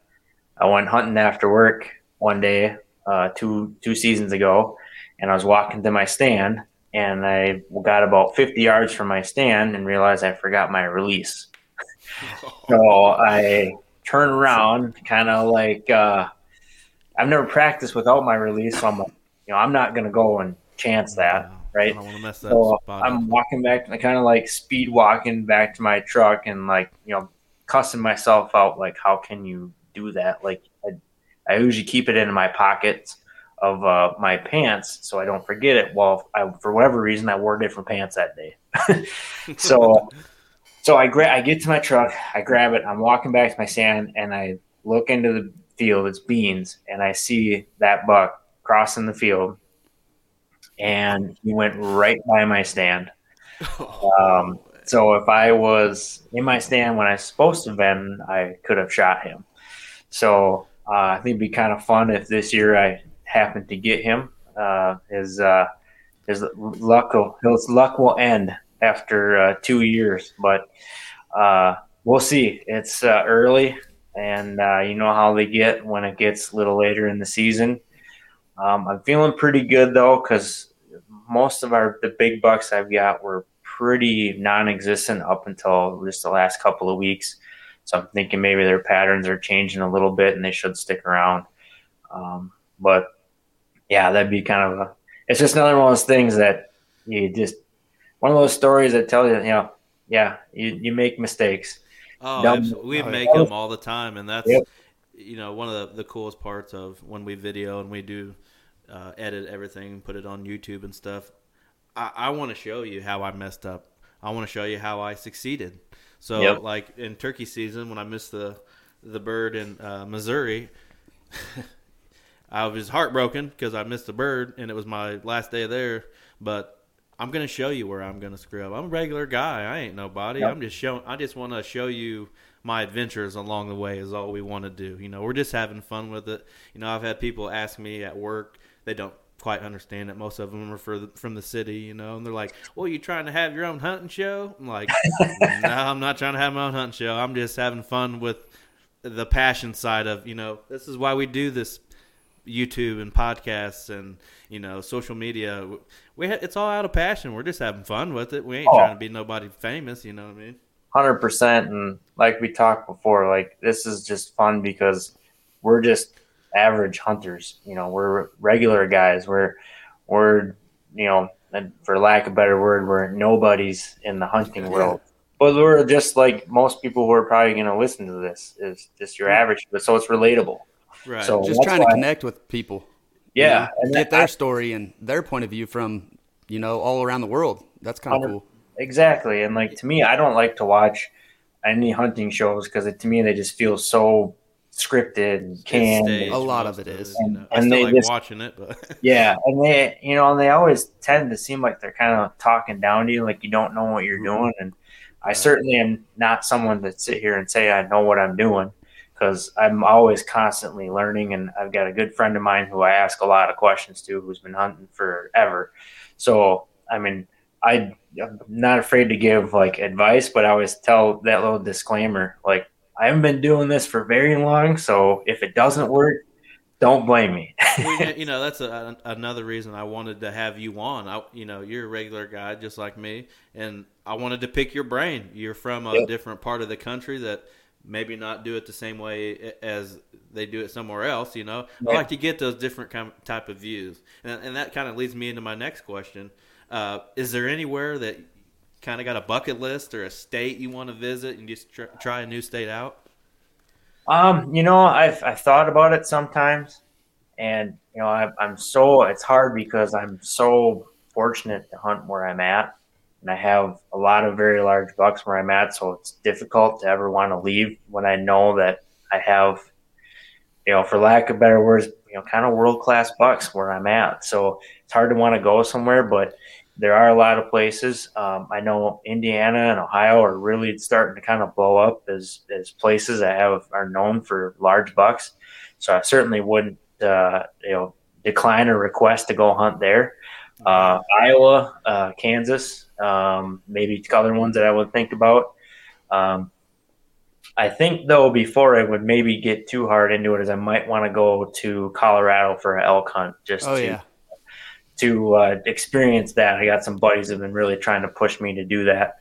I went hunting after work one day, uh, two two seasons ago, and I was walking to my stand, and I got about fifty yards from my stand and realized I forgot my release. *laughs* so I turn around, kind of like uh, I've never practiced without my release, so I'm like, you know, I'm not gonna go and chance that right? so I'm walking back, I kind of like speed walking back to my truck and like you know cussing myself out like how can you do that? Like I, I usually keep it in my pockets of uh, my pants so I don't forget it. Well, I, for whatever reason, I wore different pants that day. *laughs* so, *laughs* so I grab, I get to my truck, I grab it, I'm walking back to my stand, and I look into the field. It's beans, and I see that buck crossing the field and he went right by my stand. *laughs* Um, so if I was in my stand when I was supposed to have been, I could have shot him. So uh, I think it'd be kind of fun if this year I happened to get him. Uh, his uh, his luck will his luck will end after uh, two years, but uh, we'll see. It's uh, early, and you know how they get when it gets a little later in the season. Um, I'm feeling pretty good though because most of our the big bucks I've got were pretty non-existent up until just the last couple of weeks. So I'm thinking maybe their patterns are changing a little bit and they should stick around. Um, but yeah, that'd be kind of a. It's just another one of those things that you just one of those stories that tell you, you know, yeah, you, you make mistakes. Oh, we make them all the time, and that's yep. you know one of the, the coolest parts of when we video and we do uh, edit everything and put it on YouTube and stuff. I, I want to show you how I messed up. I want to show you how I succeeded. So, yep. like in turkey season, when I missed the the bird in uh, Missouri, *laughs* I was heartbroken because I missed the bird and it was my last day there. But I'm gonna show you where I'm gonna screw up. I'm a regular guy. I ain't nobody. Yep. I'm just showing. I just want to show you my adventures along the way. Is all we want to do. You know, we're just having fun with it. You know, I've had people ask me at work they don't quite understand it. Most of them are the, from the city, you know, and they're like, "Well, you trying to have your own hunting show?" I'm like, *laughs* "No, I'm not trying to have my own hunting show. I'm just having fun with the passion side of, you know, this is why we do this YouTube and podcasts and you know social media. We ha- it's all out of passion. We're just having fun with it. We ain't oh. trying to be nobody famous. You know what I mean? Hundred percent. And like we talked before, like this is just fun because we're just average hunters. You know, we're regular guys. We're we're you know, and for lack of a better word, we're nobodies in the hunting world. But we're just like most people who are probably going to listen to this is just your average, but so it's relatable. Right. So just trying to connect with people. Yeah, you know, get their story and their point of view from you know all around the world. That's kind of cool. Exactly, and like to me, I don't like to watch any hunting shows because to me they just feel so scripted and canned. a lot of it is. And, you know, and they like just, watching it, but *laughs* yeah, and they you know, and they always tend to seem like they're kind of talking down to you, like you don't know what you're mm-hmm. doing. And I certainly am not someone that sit here and say I know what I'm doing because I'm always constantly learning. And I've got a good friend of mine who I ask a lot of questions to, who's been hunting forever. So I mean, I. I'm not afraid to give like advice, but I always tell that little disclaimer, like I haven't been doing this for very long, so if it doesn't work, don't blame me. *laughs* you know, that's a, another reason I wanted to have you on. I, you know, you're a regular guy just like me, and I wanted to pick your brain. You're from a yep. different part of the country that maybe not do it the same way as they do it somewhere else. You know. I like to get those different kind of type of views, and, and that kind of leads me into my next question. Uh, is there anywhere that kind of got a bucket list or a state you want to visit and just tr- try a new state out? Um, you know, I've I've thought about it sometimes, and you know, I, I'm so it's hard because I'm so fortunate to hunt where I'm at, and I have a lot of very large bucks where I'm at, so it's difficult to ever want to leave when I know that I have, you know, for lack of better words, you know, kind of world class bucks where I'm at. So it's hard to want to go somewhere, but there are a lot of places. Um, I know Indiana and Ohio are really starting to kind of blow up as as places that have are known for large bucks. So I certainly wouldn't uh, you know decline a request to go hunt there. Uh, Iowa, uh, Kansas, um, maybe other ones that I would think about. Um, I think though before I would maybe get too hard into it, is I might want to go to Colorado for an elk hunt just oh, to yeah. to uh, experience that. I got some buddies that have been really trying to push me to do that,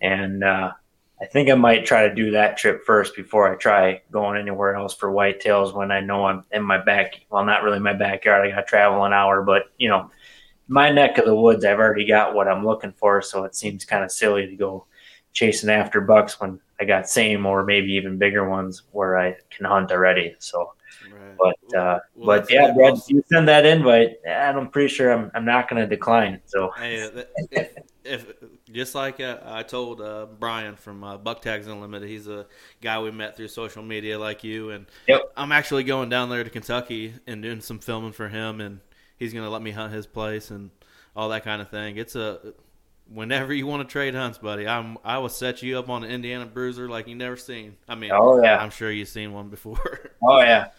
and uh, I think I might try to do that trip first before I try going anywhere else for whitetails when I know I'm in my back. Well, not really my backyard. I got to travel an hour, but you know, my neck of the woods, I've already got what I'm looking for, so it seems kind of silly to go chasing after bucks when I got same or maybe even bigger ones where I can hunt already. So, right. but uh, well, but yeah, Brad, awesome. you send that invite, and I'm pretty sure I'm I'm not going to decline. So, hey, if, if just like uh, I told uh, Brian from uh, Buck Tags Unlimited, he's a guy we met through social media like you, and yep. I'm actually going down there to Kentucky and doing some filming for him, and he's going to let me hunt his place and all that kind of thing. It's a whenever you want to trade hunts, buddy, I'm I will set you up on an Indiana Bruiser like you never seen. I mean, oh yeah, I'm sure you've seen one before. *laughs* Oh yeah,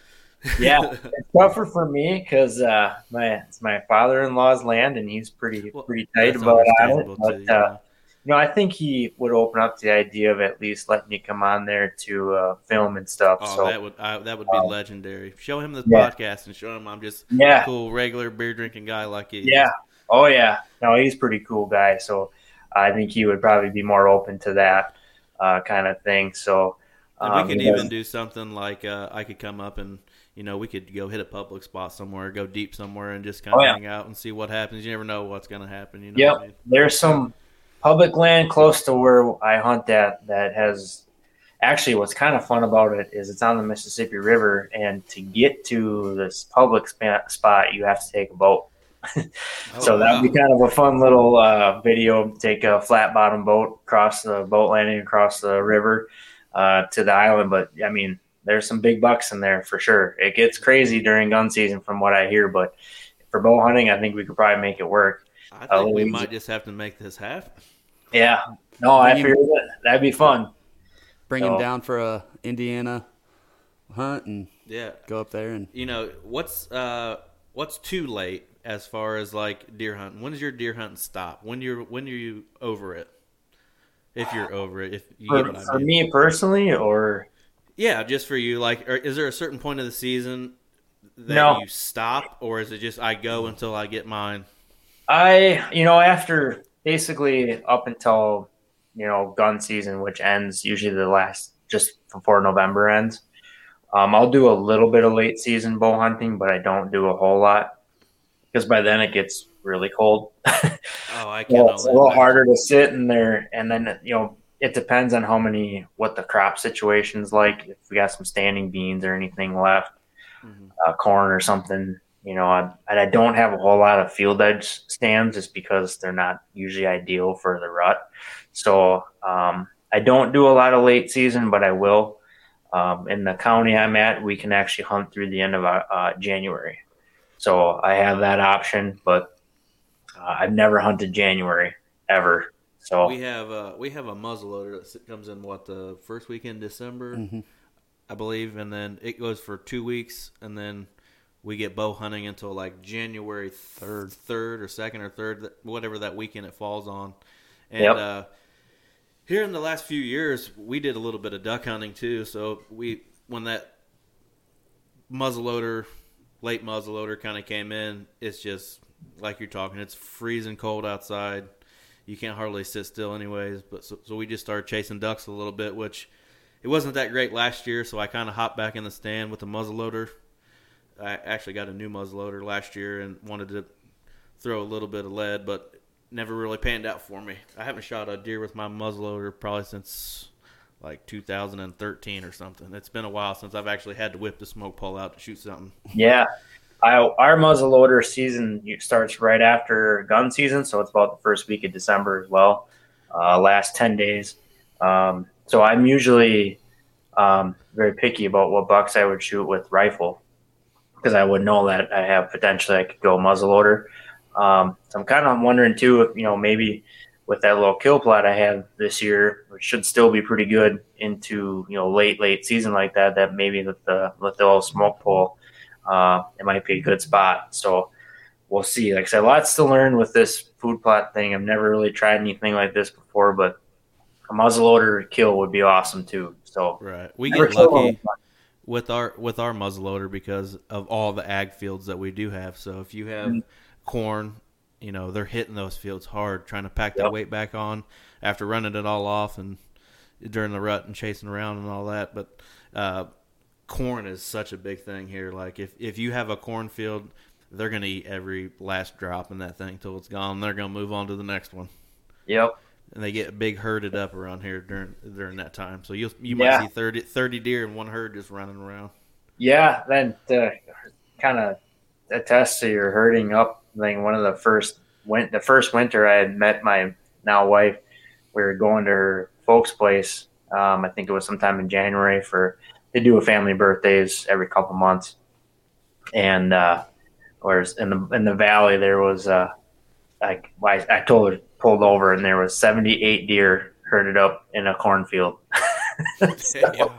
yeah. *laughs* it's tougher for me because uh, my it's my father-in-law's land, and he's pretty well, pretty tight about it. But uh, know, I think he would open up the idea of at least letting you come on there to uh, film and stuff. Oh, so that would I, that would be um, legendary. Show him the yeah. podcast and show him I'm just yeah. a cool regular beer drinking guy like you. Yeah, Oh yeah, no, he's a pretty cool guy. So I think he would probably be more open to that uh, kind of thing. So um, we could even do something like uh, I could come up and you know we could go hit a public spot somewhere, go deep somewhere, and just kind of oh, yeah. hang out and see what happens. You never know what's going to happen. You know. Yep. I mean? There's some public land close to where I hunt at that has actually what's kind of fun about it is it's on the Mississippi River, and to get to this public spot, you have to take a boat. *laughs* so oh, that'd be kind of a fun little uh, video. Take a flat bottom boat across the boat landing across the river uh, to the island. But I mean, there's some big bucks in there for sure. It gets crazy during gun season, from what I hear. But for bow hunting, I think we could probably make it work. I think we easy. might just have to make this happen. Yeah, no, I figured that that'd be fun. Bring so. him down for a Indiana hunt and yeah, go up there and you know what's uh what's too late as far as like deer hunting? When does your deer hunting stop? When you're when are you over it? If you're over it, if you for, for me personally, or yeah, just for you. Like, is there a certain point of the season that no. you stop, or is it just I go until I get mine? I, you know, after basically up until you know gun season, which ends usually the last just before November ends. Um, I'll do a little bit of late season bow hunting, but I don't do a whole lot because by then it gets really cold. *laughs* oh, I can't. well, it's a little harder to sit in there, and then you know it depends on how many what the crop situation's like. If we got some standing beans or anything left, mm-hmm. uh, corn or something, you know, I, I don't have a whole lot of field edge stands just because they're not usually ideal for the rut. So um, I don't do a lot of late season, but I will. Um, in the county I'm at, we can actually hunt through the end of uh, January. So I have that option, but uh, I've never hunted January ever. So we have uh, we have a muzzleloader that comes in what the first week in December, mm-hmm. I believe, and then it goes for two weeks, and then we get bow hunting until like January third, third or second or third, whatever that weekend it falls on. And yep. uh, here in the last few years, we did a little bit of duck hunting too. So we when that muzzleloader late muzzleloader kind of came in, it's just like you're talking. It's freezing cold outside. You can't hardly sit still, anyways. But so, so we just started chasing ducks a little bit, which it wasn't that great last year. So I kind of hopped back in the stand with the muzzleloader. I actually got a new muzzleloader last year and wanted to throw a little bit of lead, but never really panned out for me. I haven't shot a deer with my muzzleloader probably since like 2013 or something. It's been a while since I've actually had to whip the smoke pole out to shoot something. Yeah. I, our muzzleloader season starts right after gun season, so it's about the first week of December as well, uh, last 10 days. Um, so I'm usually um, very picky about what bucks I would shoot with rifle because I would know that I have potentially I could go muzzleloader. Um, so I'm kind of wondering too if you know maybe with that little kill plot I have this year, which should still be pretty good into you know late late season like that. That maybe with the with the old smoke pole, uh, it might be a good spot. So we'll see. Like I said, lots to learn with this food plot thing. I've never really tried anything like this before, but a muzzleloader kill would be awesome too. So right, we get lucky with our with our muzzleloader because of all the ag fields that we do have. So if you have mm-hmm. corn, you know they're hitting those fields hard, trying to pack yep. that weight back on after running it all off and during the rut and chasing around and all that. But uh, corn is such a big thing here. Like if if you have a cornfield, they're gonna eat every last drop in that thing till it's gone. They're gonna move on to the next one. Yep and they get big herded up around here during during that time. So you you might yeah. see 30, 30 deer in one herd just running around. Yeah, then to kind of attest to your herding up thing. One of the first went the first winter I had met my now wife. We were going to her folks' place. Um, I think it was sometime in January for they do a family birthdays every couple months, and uh, whereas in the in the valley there was uh, like I, I told her pulled over and there was 78 deer herded up in a cornfield. *laughs* *laughs* so,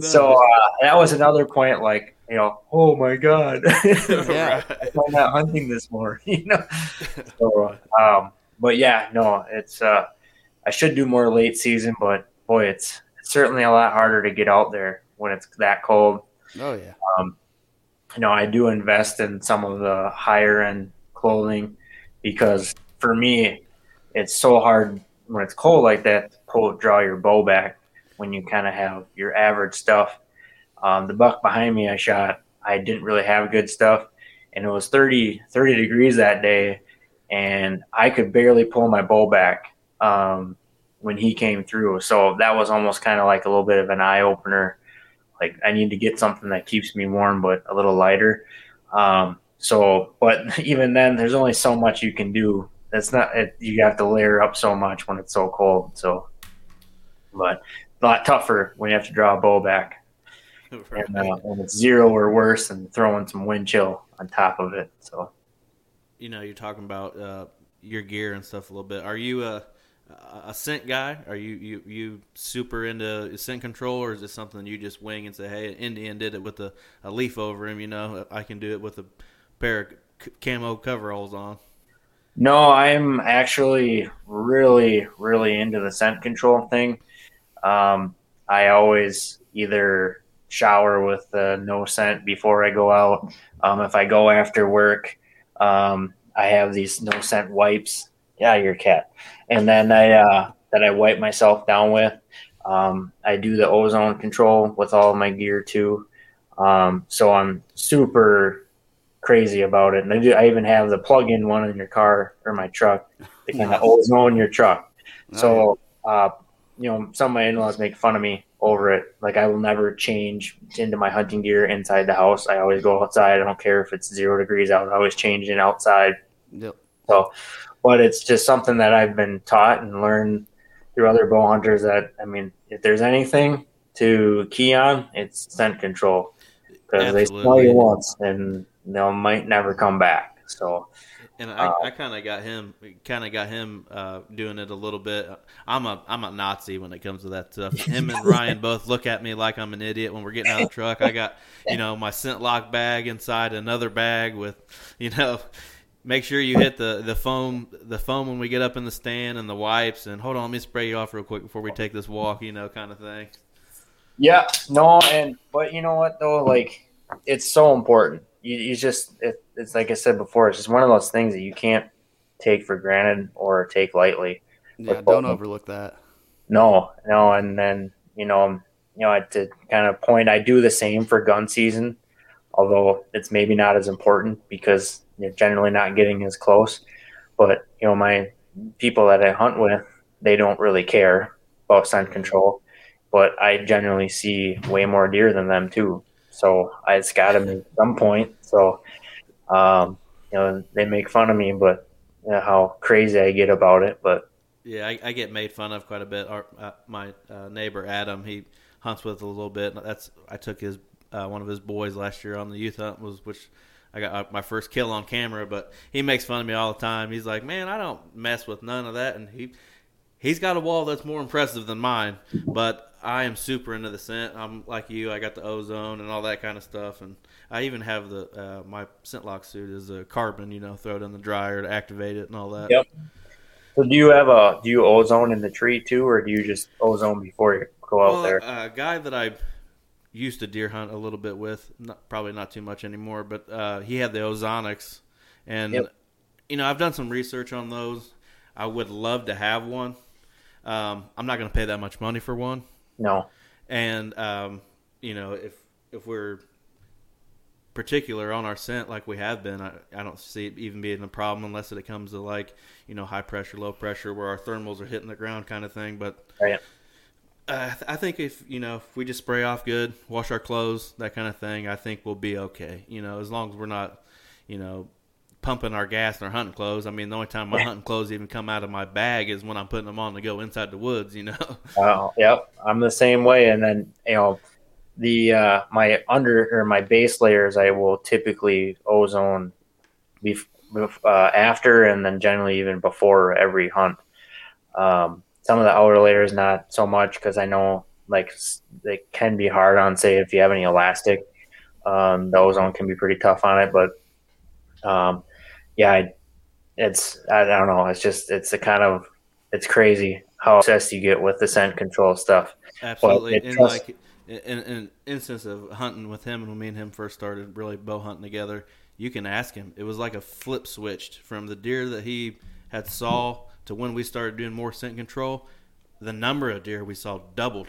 so uh, that was another point like, you know, oh my God, *laughs* yeah. I'm not hunting this more, you know? So, um, but yeah, no, it's, uh, I should do more late season, but boy, it's, it's certainly a lot harder to get out there when it's that cold. Oh yeah. Um, you know, I do invest in some of the higher end clothing because for me, it's so hard when it's cold like that to pull draw your bow back when you kind of have your average stuff. Um, the buck behind me I shot, I didn't really have good stuff, and it was 30, 30 degrees that day, and I could barely pull my bow back um, when he came through. So that was almost kind of like a little bit of an eye opener. Like I need to get something that keeps me warm but a little lighter. Um, so, but *laughs* even then, there's only so much you can do it's not it, you have to layer up so much when it's so cold. So, but a lot tougher when you have to draw a bow back. *laughs* Right. And uh, when it's zero or worse, and throwing some wind chill on top of it. So, you know, you're talking about uh, your gear and stuff a little bit. Are you a a scent guy? Are you you you super into scent control, or is it something you just wing and say, "Hey, Indian did it with a, a leaf over him. You know, I can do it with a pair of camo coveralls on." No, I'm actually really, really into the scent control thing. Um, I always either shower with uh, no scent before I go out. Um, if I go after work, um, I have these no scent wipes. Yeah, your cat. And then I uh, that I wipe myself down with. Um, I do the ozone control with all my gear too. Um, so I'm super crazy about it. And I, do, I even have the plug-in one in your car or my truck to kind of ozone your truck. So, uh, you know, some of my in-laws make fun of me over it. Like I will never change into my hunting gear inside the house. I always go outside. I don't care if it's zero degrees out. I always change it outside. Yep. So, but it's just something that I've been taught and learned through other bow hunters. That I mean, if there's anything to key on, it's scent control because they smell you once and they might never come back. So, and I, uh, I kind of got him, kind of got him uh, doing it a little bit. I'm a, I'm a Nazi when it comes to that stuff. *laughs* Him and Ryan both look at me like I'm an idiot when we're getting out of the truck. I got, you know, my ScentLok bag inside another bag with, you know, make sure you hit the the foam, the foam when we get up in the stand, and the wipes. And hold on, let me spray you off real quick before we take this walk, you know, kind of thing. Yeah, no, and but you know what though, like it's so important you, you just it, it's like I said before, it's just one of those things that you can't take for granted or take lightly. Yeah, don't overlook that. No, no, and then you know, you know, to kind of point, I do the same for gun season, although it's maybe not as important because you're generally not getting as close. But you know, my people that I hunt with, they don't really care about scent control, but I generally see way more deer than them too. So I got him at some point. So, um, you know, they make fun of me, but you know, how crazy I get about it. But yeah, I, I get made fun of quite a bit. Our, uh, my uh, neighbor Adam, he hunts with a little bit. That's I took his uh, one of his boys last year on the youth hunt was which I got uh, my first kill on camera. But he makes fun of me all the time. He's like, "Man, I don't mess with none of that." And he he's got a wall that's more impressive than mine. But I am super into the scent. I'm like you. I got the ozone and all that kind of stuff, and I even have the uh, my ScentLok suit is a carbon. You know, throw it in the dryer to activate it and all that. Yep. So do you have a do you ozone in the tree too, or do you just ozone before you go out there? A guy that I used to deer hunt a little bit with, not, probably not too much anymore, but uh, he had the ozonics, and yep. you know I've done some research on those. I would love to have one. Um, I'm not going to pay that much money for one. No. And um, you know if if we're particular on our scent like we have been, I, I don't see it even being a problem unless it comes to like you know high pressure, low pressure, where our thermals are hitting the ground kind of thing. But right. uh, I think if you know if we just spray off good, wash our clothes, that kind of thing, I think we'll be okay. You know, as long as we're not, you know, pumping our gas in our hunting clothes. I mean, the only time my hunting clothes even come out of my bag is when I'm putting them on to go inside the woods. You know. Oh, *laughs* yep. I'm the same way, and then you know the uh, my under or my base layers I will typically ozone bef- uh, after and then generally even before every hunt. Um, some of the outer layers not so much because I know like they can be hard on say if you have any elastic. Um, the ozone can be pretty tough on it, but um, yeah, I, it's I don't know. It's just it's a kind of it's crazy how obsessed you get with the scent control stuff. Absolutely, and like in, in an instance of hunting with him, and when me and him first started really bow hunting together, you can ask him. It was like a flip switched from the deer that he had saw to when we started doing more scent control. The number of deer we saw doubled.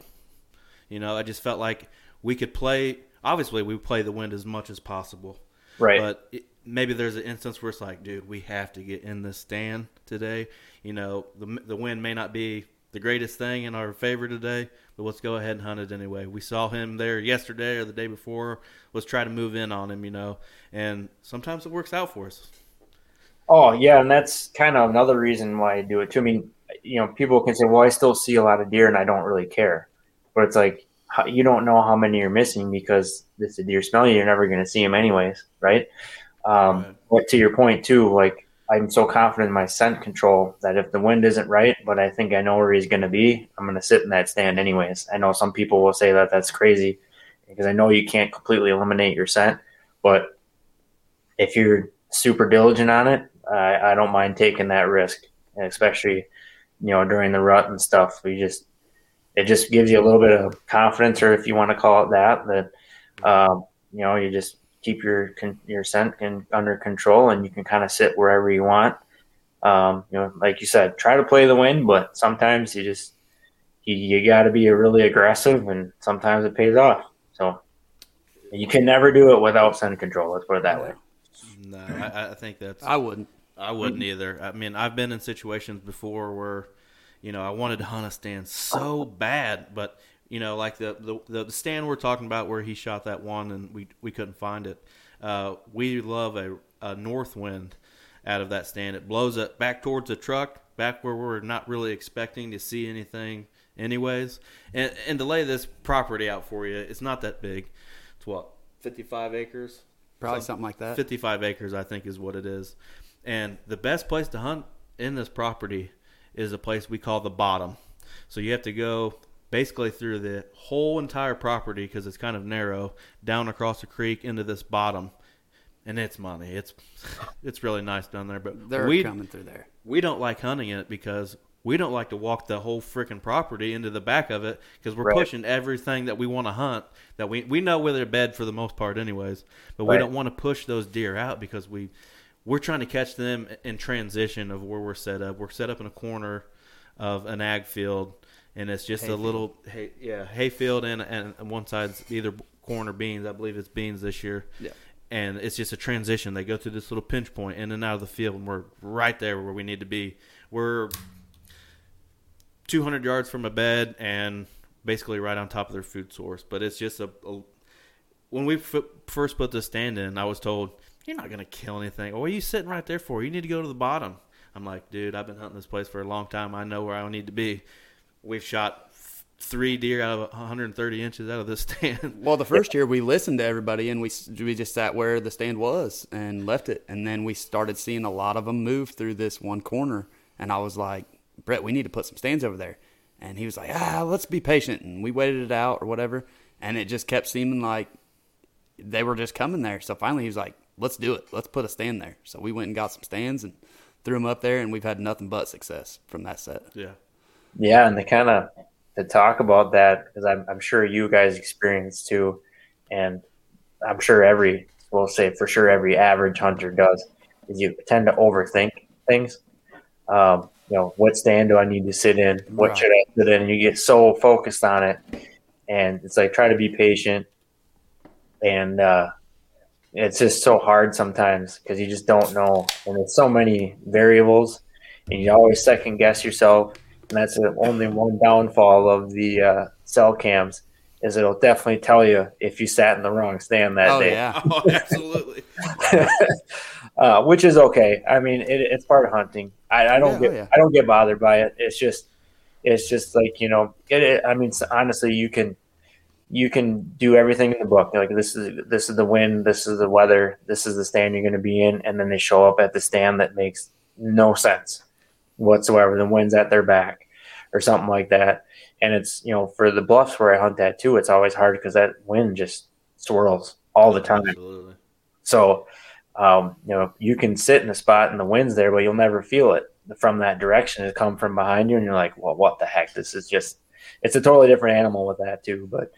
You know, I just felt like we could play. Obviously, we play the wind as much as possible. Right. But it, maybe there's an instance where it's like, dude, we have to get in this stand today. You know, the the wind may not be the greatest thing in our favor today, but let's go ahead and hunt it anyway. We saw him there yesterday or the day before. Let's try to move in on him, you know, and sometimes it works out for us. Oh yeah, and that's kind of another reason why I do it too. I mean, you know, people can say, "Well, I still see a lot of deer and I don't really care," but it's like you don't know how many you're missing because if the deer smell you, you're never going to see them anyways, right? Um, right. But to your point too, like I'm so confident in my scent control that if the wind isn't right, but I think I know where he's going to be, I'm going to sit in that stand anyways. I know some people will say that that's crazy because I know you can't completely eliminate your scent, but if you're super diligent on it, I, I don't mind taking that risk, especially you know during the rut and stuff. We just it just gives you a little bit of confidence, or if you want to call it that, that um, you know you just keep your your scent under control, and you can kind of sit wherever you want. Um, you know, like you said, try to play the wind, but sometimes you just you, you got to be really aggressive, and sometimes it pays off. So you can never do it without scent control. Let's put it that way. No, I, I think that's. I wouldn't. I wouldn't either. I mean, I've been in situations before where, you know, I wanted to hunt a stand so bad, but you know, like the, the the stand we're talking about where he shot that one and we we couldn't find it. Uh, we love a, a north wind out of that stand. It blows it back towards the truck, back where we're not really expecting to see anything, anyways. And and to lay this property out for you, it's not that big. It's what fifty five acres, probably something like that. Fifty five acres, I think, is what it is. And the best place to hunt in this property is a place we call the bottom. So you have to go basically through the whole entire property because it's kind of narrow down across the creek into this bottom and it's money it's *laughs* it's really nice down there but they're we, coming through there we don't like hunting it because we don't like to walk the whole freaking property into the back of it because we're right. pushing everything that we want to hunt that we we know where they're bed for the most part anyways but right. we don't want to push those deer out because we we're trying to catch them in transition of where we're set up we're set up in a corner of an ag field and it's just a little hay, yeah hayfield and and one side's either corn or beans. I believe it's beans this year. Yeah. And it's just a transition. They go through this little pinch point in and out of the field, and we're right there where we need to be. We're 200 yards from a bed and basically right on top of their food source. But it's just a, a when we f- first put the stand in, I was told you're not gonna kill anything. what are you sitting right there for? You need to go to the bottom. I'm like, dude, I've been hunting this place for a long time. I know where I need to be we've shot three deer out of 130 inches out of this *laughs* stand. Well, the first year we listened to everybody and we we just sat where the stand was and left it, and then we started seeing a lot of them move through this one corner, and I was like, Brett, we need to put some stands over there, and he was like, ah, let's be patient, and we waited it out or whatever, and it just kept seeming like they were just coming there. So finally, he was like, let's do it, let's put a stand there. So we went and got some stands and threw them up there, and we've had nothing but success from that set. Yeah. Yeah, and they kind of to talk about that because I'm, I'm sure you guys experience too, and I'm sure every we'll say for sure every average hunter does is you tend to overthink things. Um, you know, what stand do I need to sit in? What right. should I sit in? And you get so focused on it, and it's like try to be patient, and uh, it's just so hard sometimes because you just don't know, and there's so many variables, and you always second guess yourself and that's the only one downfall of the uh, cell cams is it'll definitely tell you if you sat in the wrong stand that oh, day. Yeah. *laughs* oh, absolutely. *laughs* uh, which is okay. I mean, it, it's part of hunting. I, I don't yeah, get oh, yeah. I don't get bothered by it. It's just it's just like you know. It, it, I mean, honestly, you can you can do everything in the book. Like this is this is the wind, this is the weather, this is the stand you're going to be in, and then they show up at the stand that makes no sense whatsoever. The wind's at their back or something like that. And it's, you know, for the bluffs where I hunt that too, it's always hard because that wind just swirls all the time. Absolutely. So, um, you know, you can sit in a spot and the wind's there, but you'll never feel it from that direction. It come from behind you, and you're like, well, what the heck? This is just, it's a totally different animal with that too. But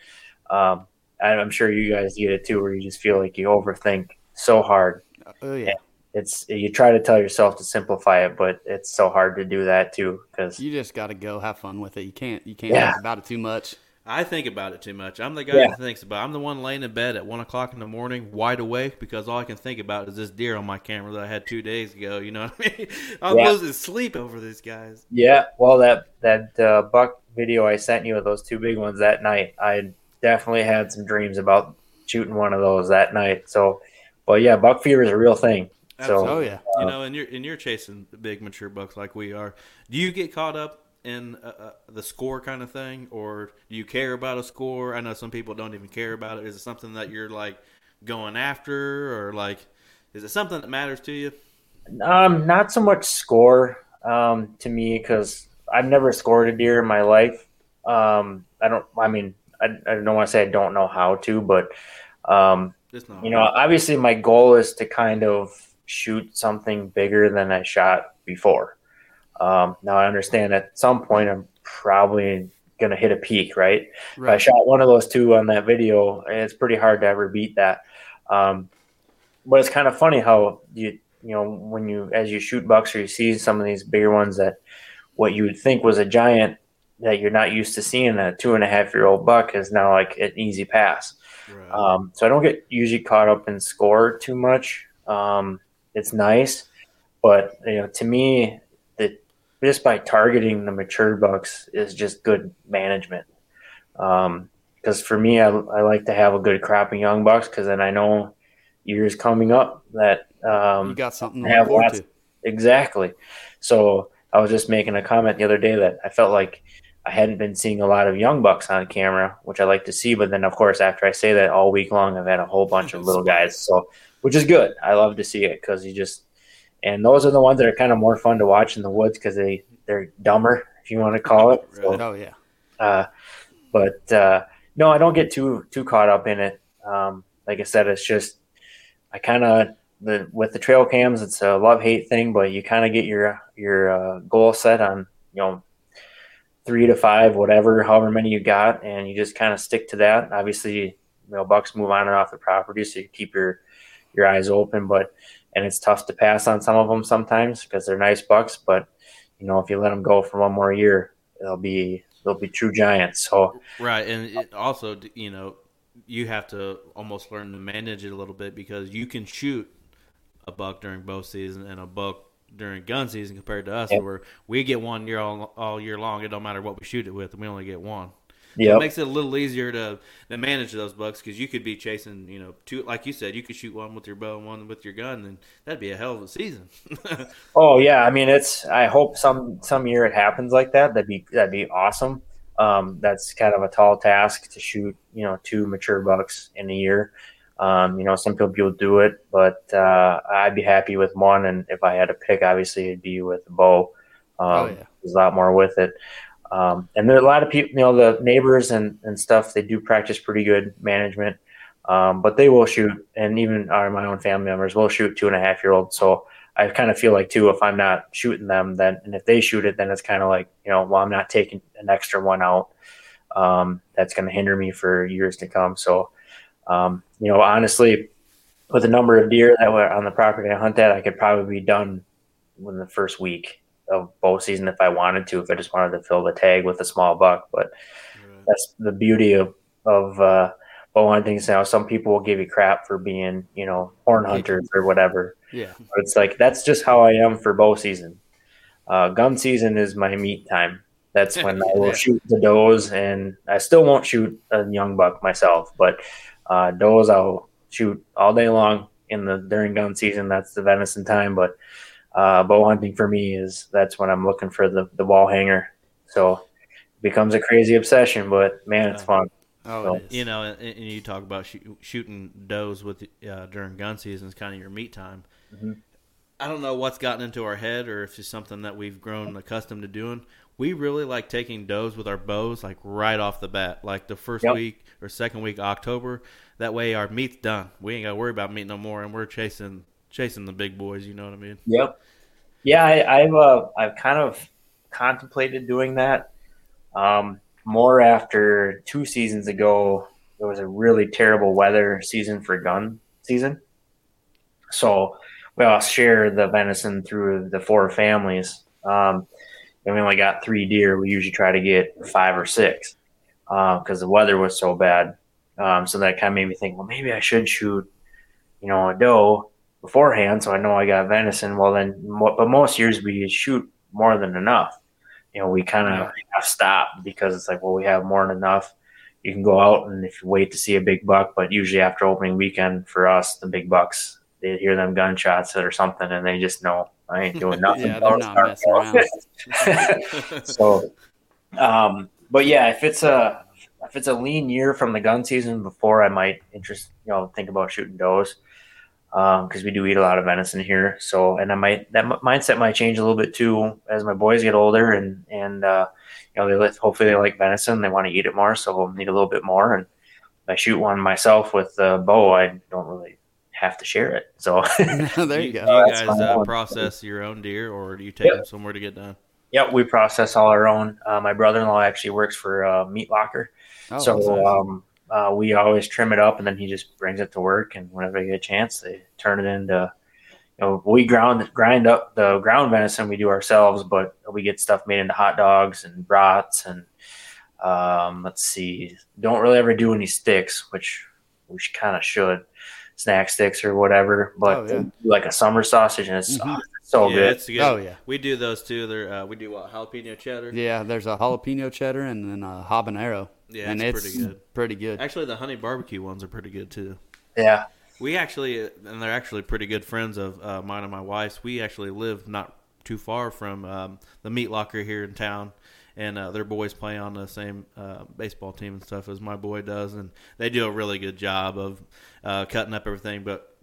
um, I'm sure you guys get it too, where you just feel like you overthink so hard. Oh yeah it's you try to tell yourself to simplify it, but it's so hard to do that too because you just got to go have fun with it. You can't you can't yeah. think about it too much. I think about it too much. I'm the guy yeah. that thinks about. It. I'm the one laying in bed at one o'clock in the morning, wide awake, because all I can think about is this deer on my camera that I had two days ago. You know what I mean? *laughs* I'm yeah. losing sleep over these guys. Yeah, well, that that uh, buck video I sent you of those two big ones that night, I definitely had some dreams about shooting one of those that night. So, but yeah, buck fever is a real thing. So, oh yeah, uh, you know, and you're and you're chasing big mature bucks like we are. Do you get caught up in uh, uh, the score kind of thing, or do you care about a score? I know some people don't even care about it. Is it something that you're like going after, or like is it something that matters to you? Um, not so much score um, to me because I've never scored a deer in my life. Um, I don't. I mean, I, I don't want to say I don't know how to, but um, you know, obviously my goal is to kind of shoot something bigger than I shot before. Um, now I understand at some point I'm probably going to hit a peak, right? right? If I shot one of those two on that video, it's pretty hard to ever beat that. Um, but it's kind of funny how you you know when you as you shoot bucks or you see some of these bigger ones that what you would think was a giant that you're not used to seeing a two and a half year old buck is now like an easy pass. Right. Um, so I don't get usually caught up in score too much. Um, it's nice, but you know, to me, that just by targeting the mature bucks is just good management. Because um, for me, I, I like to have a good crop of young bucks because then I know years coming up that um, you got something to have lots, to. Exactly. So I was just making a comment the other day that I felt like I hadn't been seeing a lot of young bucks on camera, which I like to see. But then, of course, after I say that all week long, I've had a whole bunch of little guys. So which is good. I love to see it because you just and those are the ones that are kind of more fun to watch in the woods because they they're dumber if you want to call it. So, oh yeah. Uh, but uh, no, I don't get too too caught up in it. Um, like I said, it's just I kind of the with the trail cams, it's a love hate thing, but you kind of get your your uh, goal set on you know three to five, whatever, however many you got, and you just kind of stick to that. Obviously, you know, bucks move on and off the property, so you keep your your eyes open. But and it's tough to pass on some of them sometimes because they're nice bucks. But you know, if you let them go for one more year, they'll be they'll be true giants. So right, and also you know you have to almost learn to manage it a little bit because you can shoot a buck during bow season and a buck during gun season compared to us, yep. where we get one year all, all year long. It don't matter what we shoot it with, we only get one. Yeah, so it makes it a little easier to, to manage those bucks because you could be chasing, you know, two like you said, you could shoot one with your bow and one with your gun, and that'd be a hell of a season. *laughs* oh yeah, I mean it's. I hope some some year it happens like that. That'd be that'd be awesome. Um, that's kind of a tall task to shoot, you know, two mature bucks in a year. Um, you know, some people do it, but uh, I'd be happy with one. And if I had to pick, obviously it'd be with a bow. Um, oh, yeah. There's a lot more with it. Um, and there are a lot of people, you know, the neighbors and, and stuff, they do practice pretty good management. Um, but they will shoot, and even our, my own family members will shoot two and a half year olds. So I kind of feel like too, if I'm not shooting them, then and if they shoot it, then it's kind of like you know, well, I'm not taking an extra one out. Um, that's going to hinder me for years to come. So um, you know, honestly, with the number of deer that were on the property I hunt at, I could probably be done in the first week of bow season if I wanted to, if I just wanted to fill the tag with a small buck. But that's the beauty of of uh, bow hunting. Now, some people will give you crap for being, you know, horn hunters or whatever. Yeah, but it's like that's just how I am for bow season. Uh, gun season is my meat time. That's when *laughs* I will yeah. shoot the does, and I still won't shoot a young buck myself, but uh, does I'll shoot all day long in the during gun season. That's the venison time. But uh, bow hunting for me is that's when I'm looking for the the wall hanger. So it becomes a crazy obsession, but man, it's fun. Oh, so. you know, and, and, you talk about shooting does with uh, during gun season is kind of your meat time. Mm-hmm. I don't know what's gotten into our head, or if it's something that we've grown accustomed to doing. We really like taking does with our bows, like right off the bat, like the first yep. week or second week October. That way our meat's done. We ain't got to worry about meat no more, and we're chasing chasing the big boys. You know what I mean? Yep. Yeah, I, have uh, I've kind of contemplated doing that. Um, more after two seasons ago, there was a really terrible weather season for gun season. So we all share the venison through the four families. Um, and we only got three deer. We usually try to get five or six because uh, the weather was so bad. Um, so that kind of made me think, well, maybe I should shoot, you know, a doe beforehand, so I know I got venison. Well, then, but most years we shoot more than enough. You know, we kind of yeah. have stopped because it's like, well, we have more than enough. You can go out and if you wait to see a big buck, but usually after opening weekend for us, the big bucks, they hear them gunshots or something, and they just know I ain't doing *laughs* nothing. yeah, they're not messing around. *laughs* so, um, but yeah, if it's a if it's a lean year from the gun season before, I might interest you know think about shooting does because um, we do eat a lot of venison here. So, and I might that m- mindset might change a little bit too as my boys get older and and uh, you know they hopefully they like venison, they want to eat it more, so we'll need a little bit more. And if I shoot one myself with a bow, I don't really have to share it. So *laughs* *laughs* there you go. Do you guys uh, process your own deer, or do you take yep. them somewhere to get done? Yep, we process all our own. Uh, my brother-in-law actually works for uh, Meat Locker, oh, so nice. um, uh, we always trim it up, and then he just brings it to work. And whenever they get a chance, they turn it into. You know, we ground grind up the ground venison we do ourselves, but we get stuff made into hot dogs and brats and um, let's see, don't really ever do any sticks, which we kind of should snack sticks or whatever. But oh, yeah. like a summer sausage, and it's mm-hmm. oh, so yeah, good. good. Oh yeah, we do those too. There, uh, we do what jalapeno cheddar. Yeah, there's a jalapeno cheddar and then a habanero. Yeah, and it's, it's pretty good. Pretty good. Actually, the honey barbecue ones are pretty good too. Yeah. We actually, and they're actually pretty good friends of uh, mine and my wife's. We actually live not too far from um, the meat locker here in town, and uh, their boys play on the same uh, baseball team and stuff as my boy does, and they do a really good job of uh, cutting up everything. But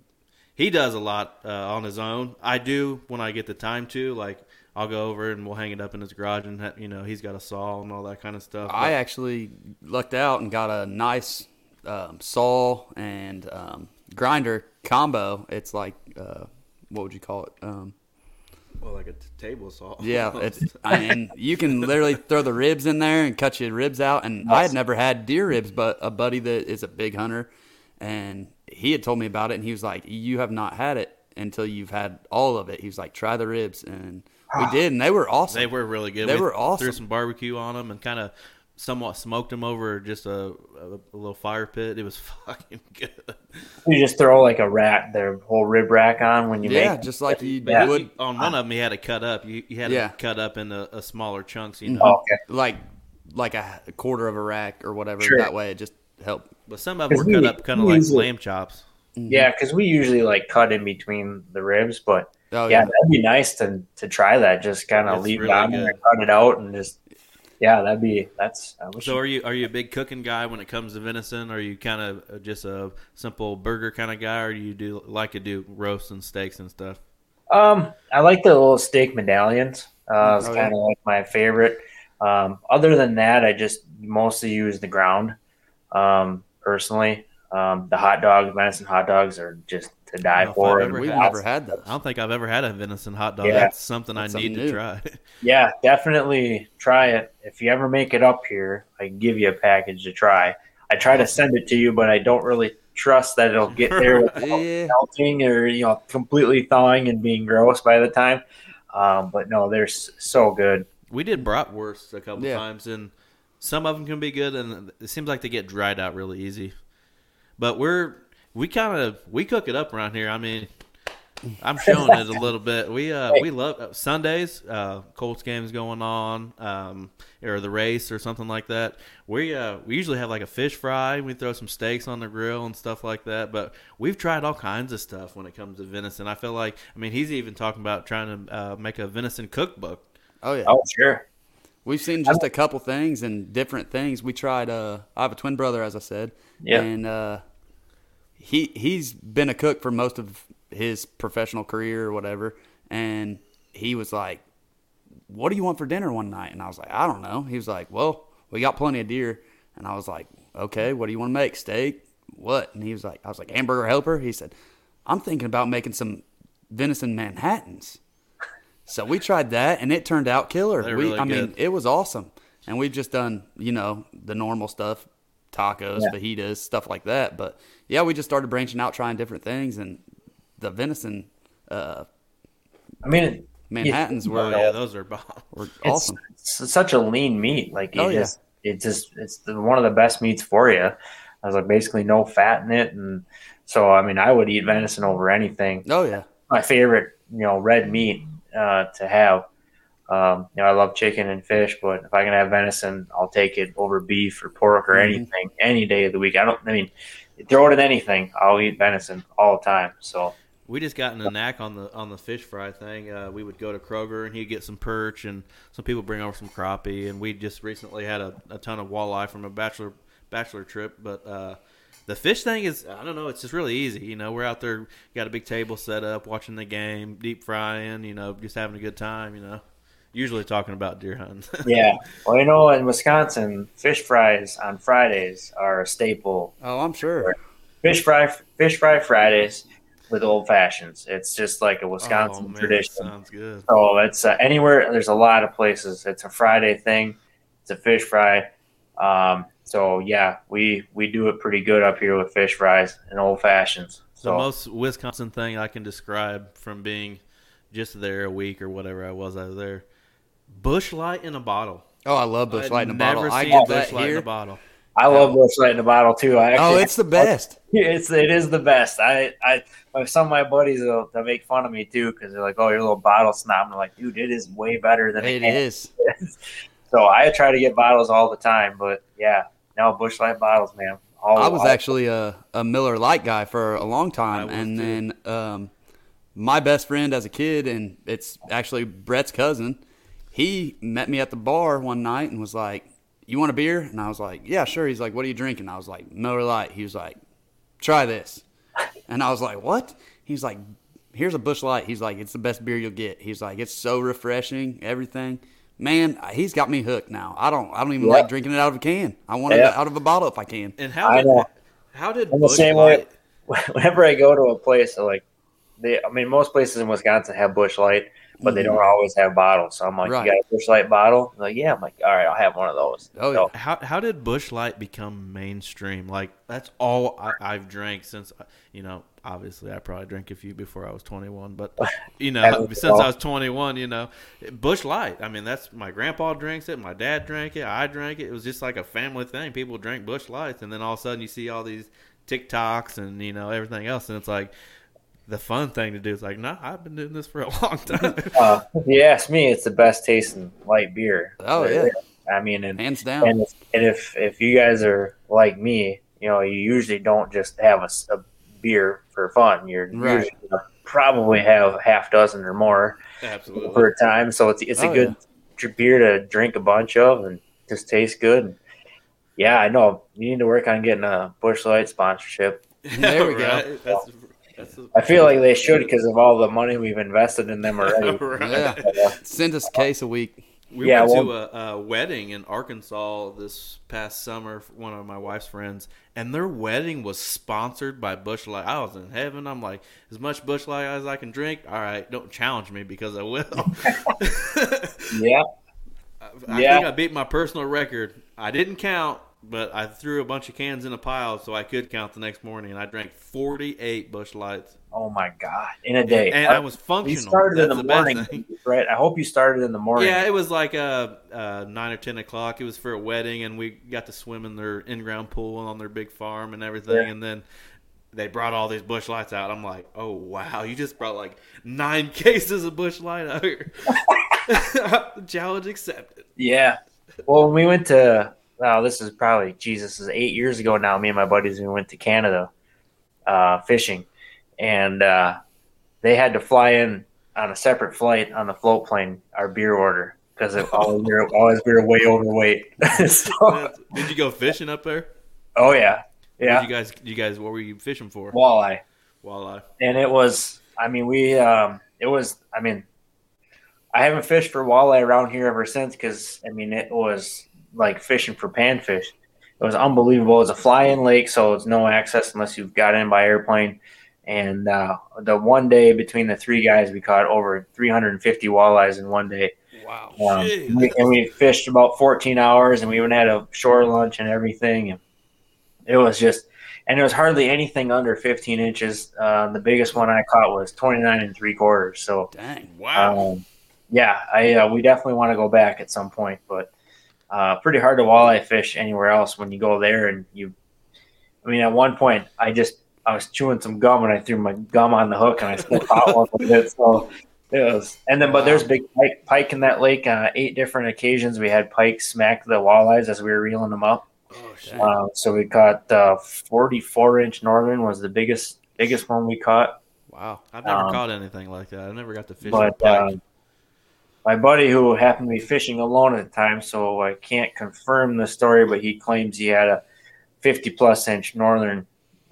he does a lot uh, on his own. I do when I get the time to. Like I'll go over and we'll hang it up in his garage, and you know he's got a saw and all that kind of stuff. I actually lucked out and got a nice um, saw and um, grinder combo. It's like uh, what would you call it? Um, well, like a t- table saw. yeah, *laughs* it's I mean you can literally throw the ribs in there and cut your ribs out. And I had never had deer ribs, but a buddy that is a big hunter, and he had told me about it, and he was like, "You have not had it until you've had all of it." He was like, "Try the ribs," and we ah. did, and they were awesome. They were really good. They we were awesome. Threw some barbecue on them and kind of somewhat smoked them over just a, a, a, little fire pit. It was *laughs* fucking good. You just throw like a rack, their whole rib rack on when you yeah, make. just like you yeah. would. On one of them, you had to cut up. You, you had yeah. to cut up into a smaller chunks. You know, oh, okay. like like a quarter of a rack or whatever. Sure. That way, it just helped. But some of them were we, cut up kind of like lamb chops. Mm-hmm. Yeah, because we usually like cut in between the ribs, but Oh, yeah, yeah, that'd be nice to to try that. Just kind of leave really it on there, cut it out, and just yeah, that'd be that's. so, are you are you a big cooking guy when it comes to venison? Are you kind of just a simple burger kind of guy, or do you do like to do roasts and steaks and stuff? Um, I like the little steak medallions. Uh, it's oh, kind of yeah. like my favorite. Um, other than that, I just mostly use the ground. Um, personally, um, the hot dogs, venison hot dogs, are just to die for. I've We've never had that. I don't think I've ever had a venison hot dog. Yeah. That's something That's I need something to try. *laughs* yeah, definitely try it. If you ever make it up here, I can give you a package to try. I try to send it to you, but I don't really trust that it'll get there *laughs* yeah. melting or you know completely thawing and being gross by the time. Um, but no, they're so good. We did bratwurst a couple yeah. times, and some of them can be good, and it seems like they get dried out really easy. But we're we kind of we cook it up around here. I mean, I'm showing it a *laughs* little bit. We uh we love uh, Sundays. Uh, Colts games going on, um, or the race or something like that. We uh we usually have like a fish fry. We throw some steaks on the grill and stuff like that. But we've tried all kinds of stuff when it comes to venison. I feel like I mean he's even talking about trying to uh, make a venison cookbook. Oh yeah. Oh sure. We've seen just a couple things and different things. We tried. Uh, I have a twin brother, as I said. Yeah. And uh, he he's been a cook for most of his professional career or whatever, and he was like, "What do you want for dinner one night?" And I was like, "I don't know." He was like, "Well, we got plenty of deer," and I was like, "Okay, what do you want to make? Steak? What?" And he was like, "I was like hamburger helper." He said, "I'm thinking about making some venison Manhattans." So we tried that, and it turned out killer. we, really I good. mean, it was awesome. And we've just done, you know, the normal stuff, tacos, yeah. fajitas, stuff like that. But yeah, we just started branching out, trying different things, and the venison. Uh, I mean, Manhattan's were yeah, those are, *laughs* were awesome. It's such a lean meat, like it oh, just, yeah. it just it's the, one of the best meats for you. I was like basically no fat in it, and so I mean I would eat venison over anything. Oh yeah, my favorite you know red meat uh, to have. Um, you know, I love chicken and fish, but if I can have venison, I'll take it over beef or pork or mm-hmm. anything any day of the week. I don't. I mean, throw it in anything. I'll eat venison all the time. So we just gotten a knack on the on the fish fry thing. Uh, we would go to Kroger and he'd get some perch, and some people bring over some crappie. And we just recently had a, a ton of walleye from a bachelor bachelor trip. But uh, the fish thing is, I don't know, it's just really easy. You know, we're out there, got a big table set up, watching the game, deep frying. You know, just having a good time. You know usually talking about deer hunting. *laughs* yeah. Well, you know, in Wisconsin, fish fries on Fridays are a staple. Oh, I'm sure. Fish fry, fish fry Fridays with old fashions. It's just like a Wisconsin oh, man, tradition. Sounds good. So it's uh, anywhere. There's a lot of places. It's a Friday thing. It's a fish fry. Um, so yeah, we we do it pretty good up here with fish fries and old fashions. So the most Wisconsin thing I can describe from being just there a week or whatever I was out there Busch Light in a bottle. Oh, I love Busch Light in a bottle. I get Busch Light in a bottle. I love Busch Light in a bottle too. I oh, actually, oh, it's the best. *laughs* It's it is the best. I I some of my buddies will they make fun of me too because they're like, "Oh, you're a little bottle snob." And I'm like, "Dude, it is way better than it is." *laughs* so I try to get bottles all the time, but yeah, now Busch Light bottles, man. All, I was all, actually a, a Miller Lite guy for a long time, and too. then um, my best friend as a kid, and it's actually Brett's cousin he met me at the bar one night and was like, "You want a beer?" And I was like, "Yeah, sure." He's like, "What are you drinking?" I was like, "Miller Lite." He was like, "Try this," and I was like, "What?" He's like, "Here's a Busch Light." He's like, "It's the best beer you'll get." He's like, "It's so refreshing, everything." Man, he's got me hooked now. I don't, I don't even like drinking it out of a can. I want it out of a bottle if I can. And how did, how did the same Light... way? *laughs* Whenever I go to a place, like they, I mean, most places in Wisconsin have Busch Light but they don't mm-hmm. always have bottles. So I'm like, right. you got a Busch Light bottle? I'm like, yeah. I'm like, all right, I'll have one of those. Oh, so, how how did Busch Light become mainstream? Like that's all I, have drank since you know. Obviously, I probably drank a few before I was 21, but *laughs* you know, *laughs* since I was 21, you know, Busch Light. I mean, that's my grandpa drinks it, my dad drank it, I drank it. It was just like a family thing. People drink Busch Lights, and then all of a sudden you see all these TikToks and you know everything else, and it's like the fun thing to do is like, nah, I've been doing this for a *laughs* long time. *laughs* uh, if you ask me, it's the best tasting light beer. Oh yeah, I mean, and, hands down. And if, and if if you guys are like me, you know, you usually don't just have a, a beer for fun. You're right. usually probably have half dozen or more Absolutely. per time. So it's it's oh, a good yeah. beer to drink a bunch of, and just tastes good. Yeah, I know. You need to work on getting a Busch Light sponsorship. *laughs* There we go. That's, that's a, I feel like they should because of all the money we've invested in them already. *laughs* right. Yeah. Send us a case a week. We yeah, went well, to a, a, wedding in Arkansas this past summer one of my wife's friends, and their wedding was sponsored by Busch Light. I was in heaven. I'm like, as much Busch Light as I can drink. All right, don't challenge me because I will. *laughs* *laughs* yeah. I, I yeah. think I beat my personal record. I didn't count, but I threw a bunch of cans in a pile so I could count the next morning, and I drank 48 Busch Lights. Oh my god, in a day, and, and I, I was functional. You started That's in the, the morning, *laughs* right? I hope you started in the morning. Yeah, it was like uh, uh, nine or ten o'clock. It was for a wedding, and we got to swim in their in-ground pool on their big farm and everything. Yeah. And then they brought all these Busch Lights out. I'm like, oh wow, you just brought like nine *laughs* cases of Busch Light out here. *laughs* Challenge accepted. Yeah. Well, when we went to wow, this is probably Jesus is eight years ago now. Me and my buddies we went to Canada uh, fishing, and uh, they had to fly in on a separate flight on the float plane our beer order because always we were always we were way overweight. *laughs* so, did you go fishing up there? Oh yeah, yeah. you guys, you guys, what were you fishing for? Walleye. Walleye. And it was, I mean, we, um, it was, I mean, I haven't fished for walleye around here ever since because I mean it was like fishing for panfish. It was unbelievable. It's a fly-in lake, so it's no access unless you've got in by airplane. And uh, the one day between the three guys, we caught over 350 walleyes in one day. Wow! Um, we, and we fished about 14 hours, and we even had a shore lunch and everything. And it was just, and it was hardly anything under 15 inches. Uh, the biggest one I caught was 29 and three quarters. So, dang, wow. Um, yeah, I uh, we definitely want to go back at some point, but uh, pretty hard to walleye fish anywhere else when you go there and you. I mean, at one point, I just I was chewing some gum and I threw my gum on the hook and I still caught one with it. So it was, and then but there's big pike, pike in that lake. Uh, eight different occasions we had pike smack the walleyes as we were reeling them up. Oh, uh, so we caught uh, 44 inch northern was the biggest biggest one we caught. Wow, I've never um, caught anything like that. I never got to fish. But uh, my buddy who happened to be fishing alone at the time, so I can't confirm the story, but he claims he had a 50 plus inch northern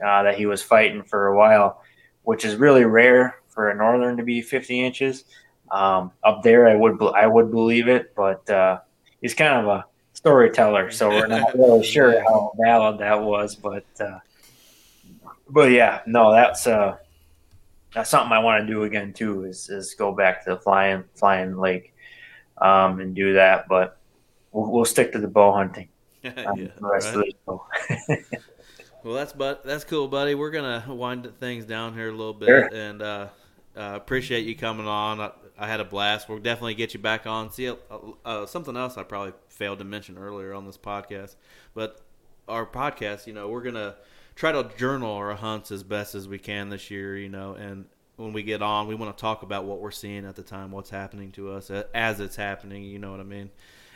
uh, that he was fighting for a while, which is really rare for a northern to be 50 inches. Um, up there, I would I would believe it, but uh, he's kind of a storyteller, so we're not *laughs* really sure how valid that was. But uh, but yeah, no, that's uh, that's something I want to do again too. Is is go back to the flying flying lake um, and do that. But we'll, we'll stick to the bow hunting. *laughs* Um, yeah, the rest right. of the *laughs* well, that's but that's cool, buddy. We're gonna wind things down here a little bit, sure. and uh, uh, appreciate you coming on. I, I, had a blast. We'll definitely get you back on. See uh, uh, something else I probably failed to mention earlier on this podcast, but our podcast, you know, we're gonna try to journal our hunts as best as we can this year, you know, and when we get on, we want to talk about what we're seeing at the time, what's happening to us as it's happening. You know what I mean?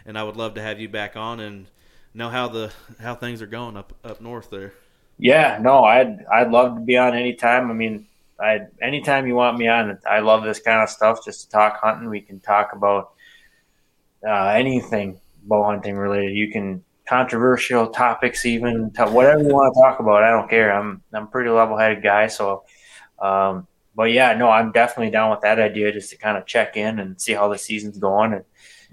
And I would love to have you back on and know how the how things are going up up north there. Yeah, no, I'd I'd love to be on anytime. I mean, I anytime you want me on, I love this kind of stuff. Just to talk hunting, we can talk about uh, anything bow hunting related. You can controversial topics, even whatever you want to talk about. I don't care. I'm I'm a pretty level headed guy, so. Um, but yeah, no, I'm definitely down with that idea just to kind of check in and see how the season's going and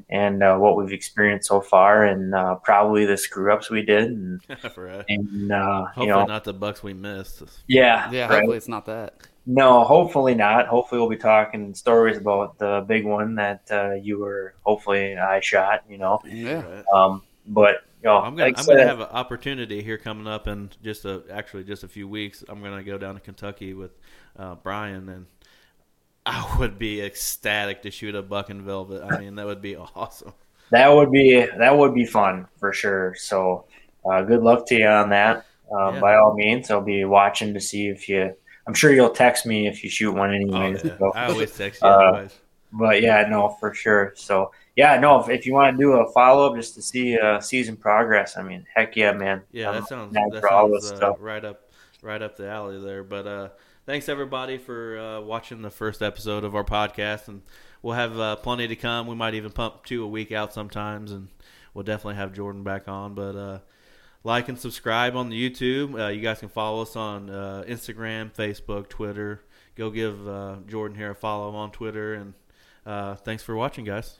and uh, what we've experienced so far, and uh, probably the screw ups we did, and, *laughs* right. and uh, hopefully you know, not the bucks we missed. Yeah, yeah. Right. Hopefully it's not that. No, hopefully not. Hopefully we'll be talking stories about the big one that uh, you were. Hopefully I shot. You know. Yeah. Um, but I'm gonna I'm gonna have an opportunity here coming up in just a actually just a few weeks. I'm gonna go down to Kentucky with uh, Brian, and I *laughs* would be ecstatic to shoot a buck in velvet. I mean, that would be awesome. That would be that would be fun for sure. So, uh, good luck to you on that. Uh, yeah. By all means, I'll be watching to see if you. I'm sure you'll text me if you shoot one anyway. Oh, yeah. so, I always text you. Uh, but yeah, no, for sure. So yeah, no, if, if you want to do a follow up just to see uh, season progress, I mean, heck yeah, man. Yeah, that sounds that sounds uh, right up right up the alley there. But uh, thanks everybody for uh, watching the first episode of our podcast, and we'll have uh, plenty to come. We might even pump two a week out sometimes, and we'll definitely have Jordan back on. But uh, like and subscribe on the YouTube. Uh, you guys can follow us on uh, Instagram, Facebook, Twitter. Go give uh, Jordan here a follow on Twitter. And uh, thanks for watching, guys.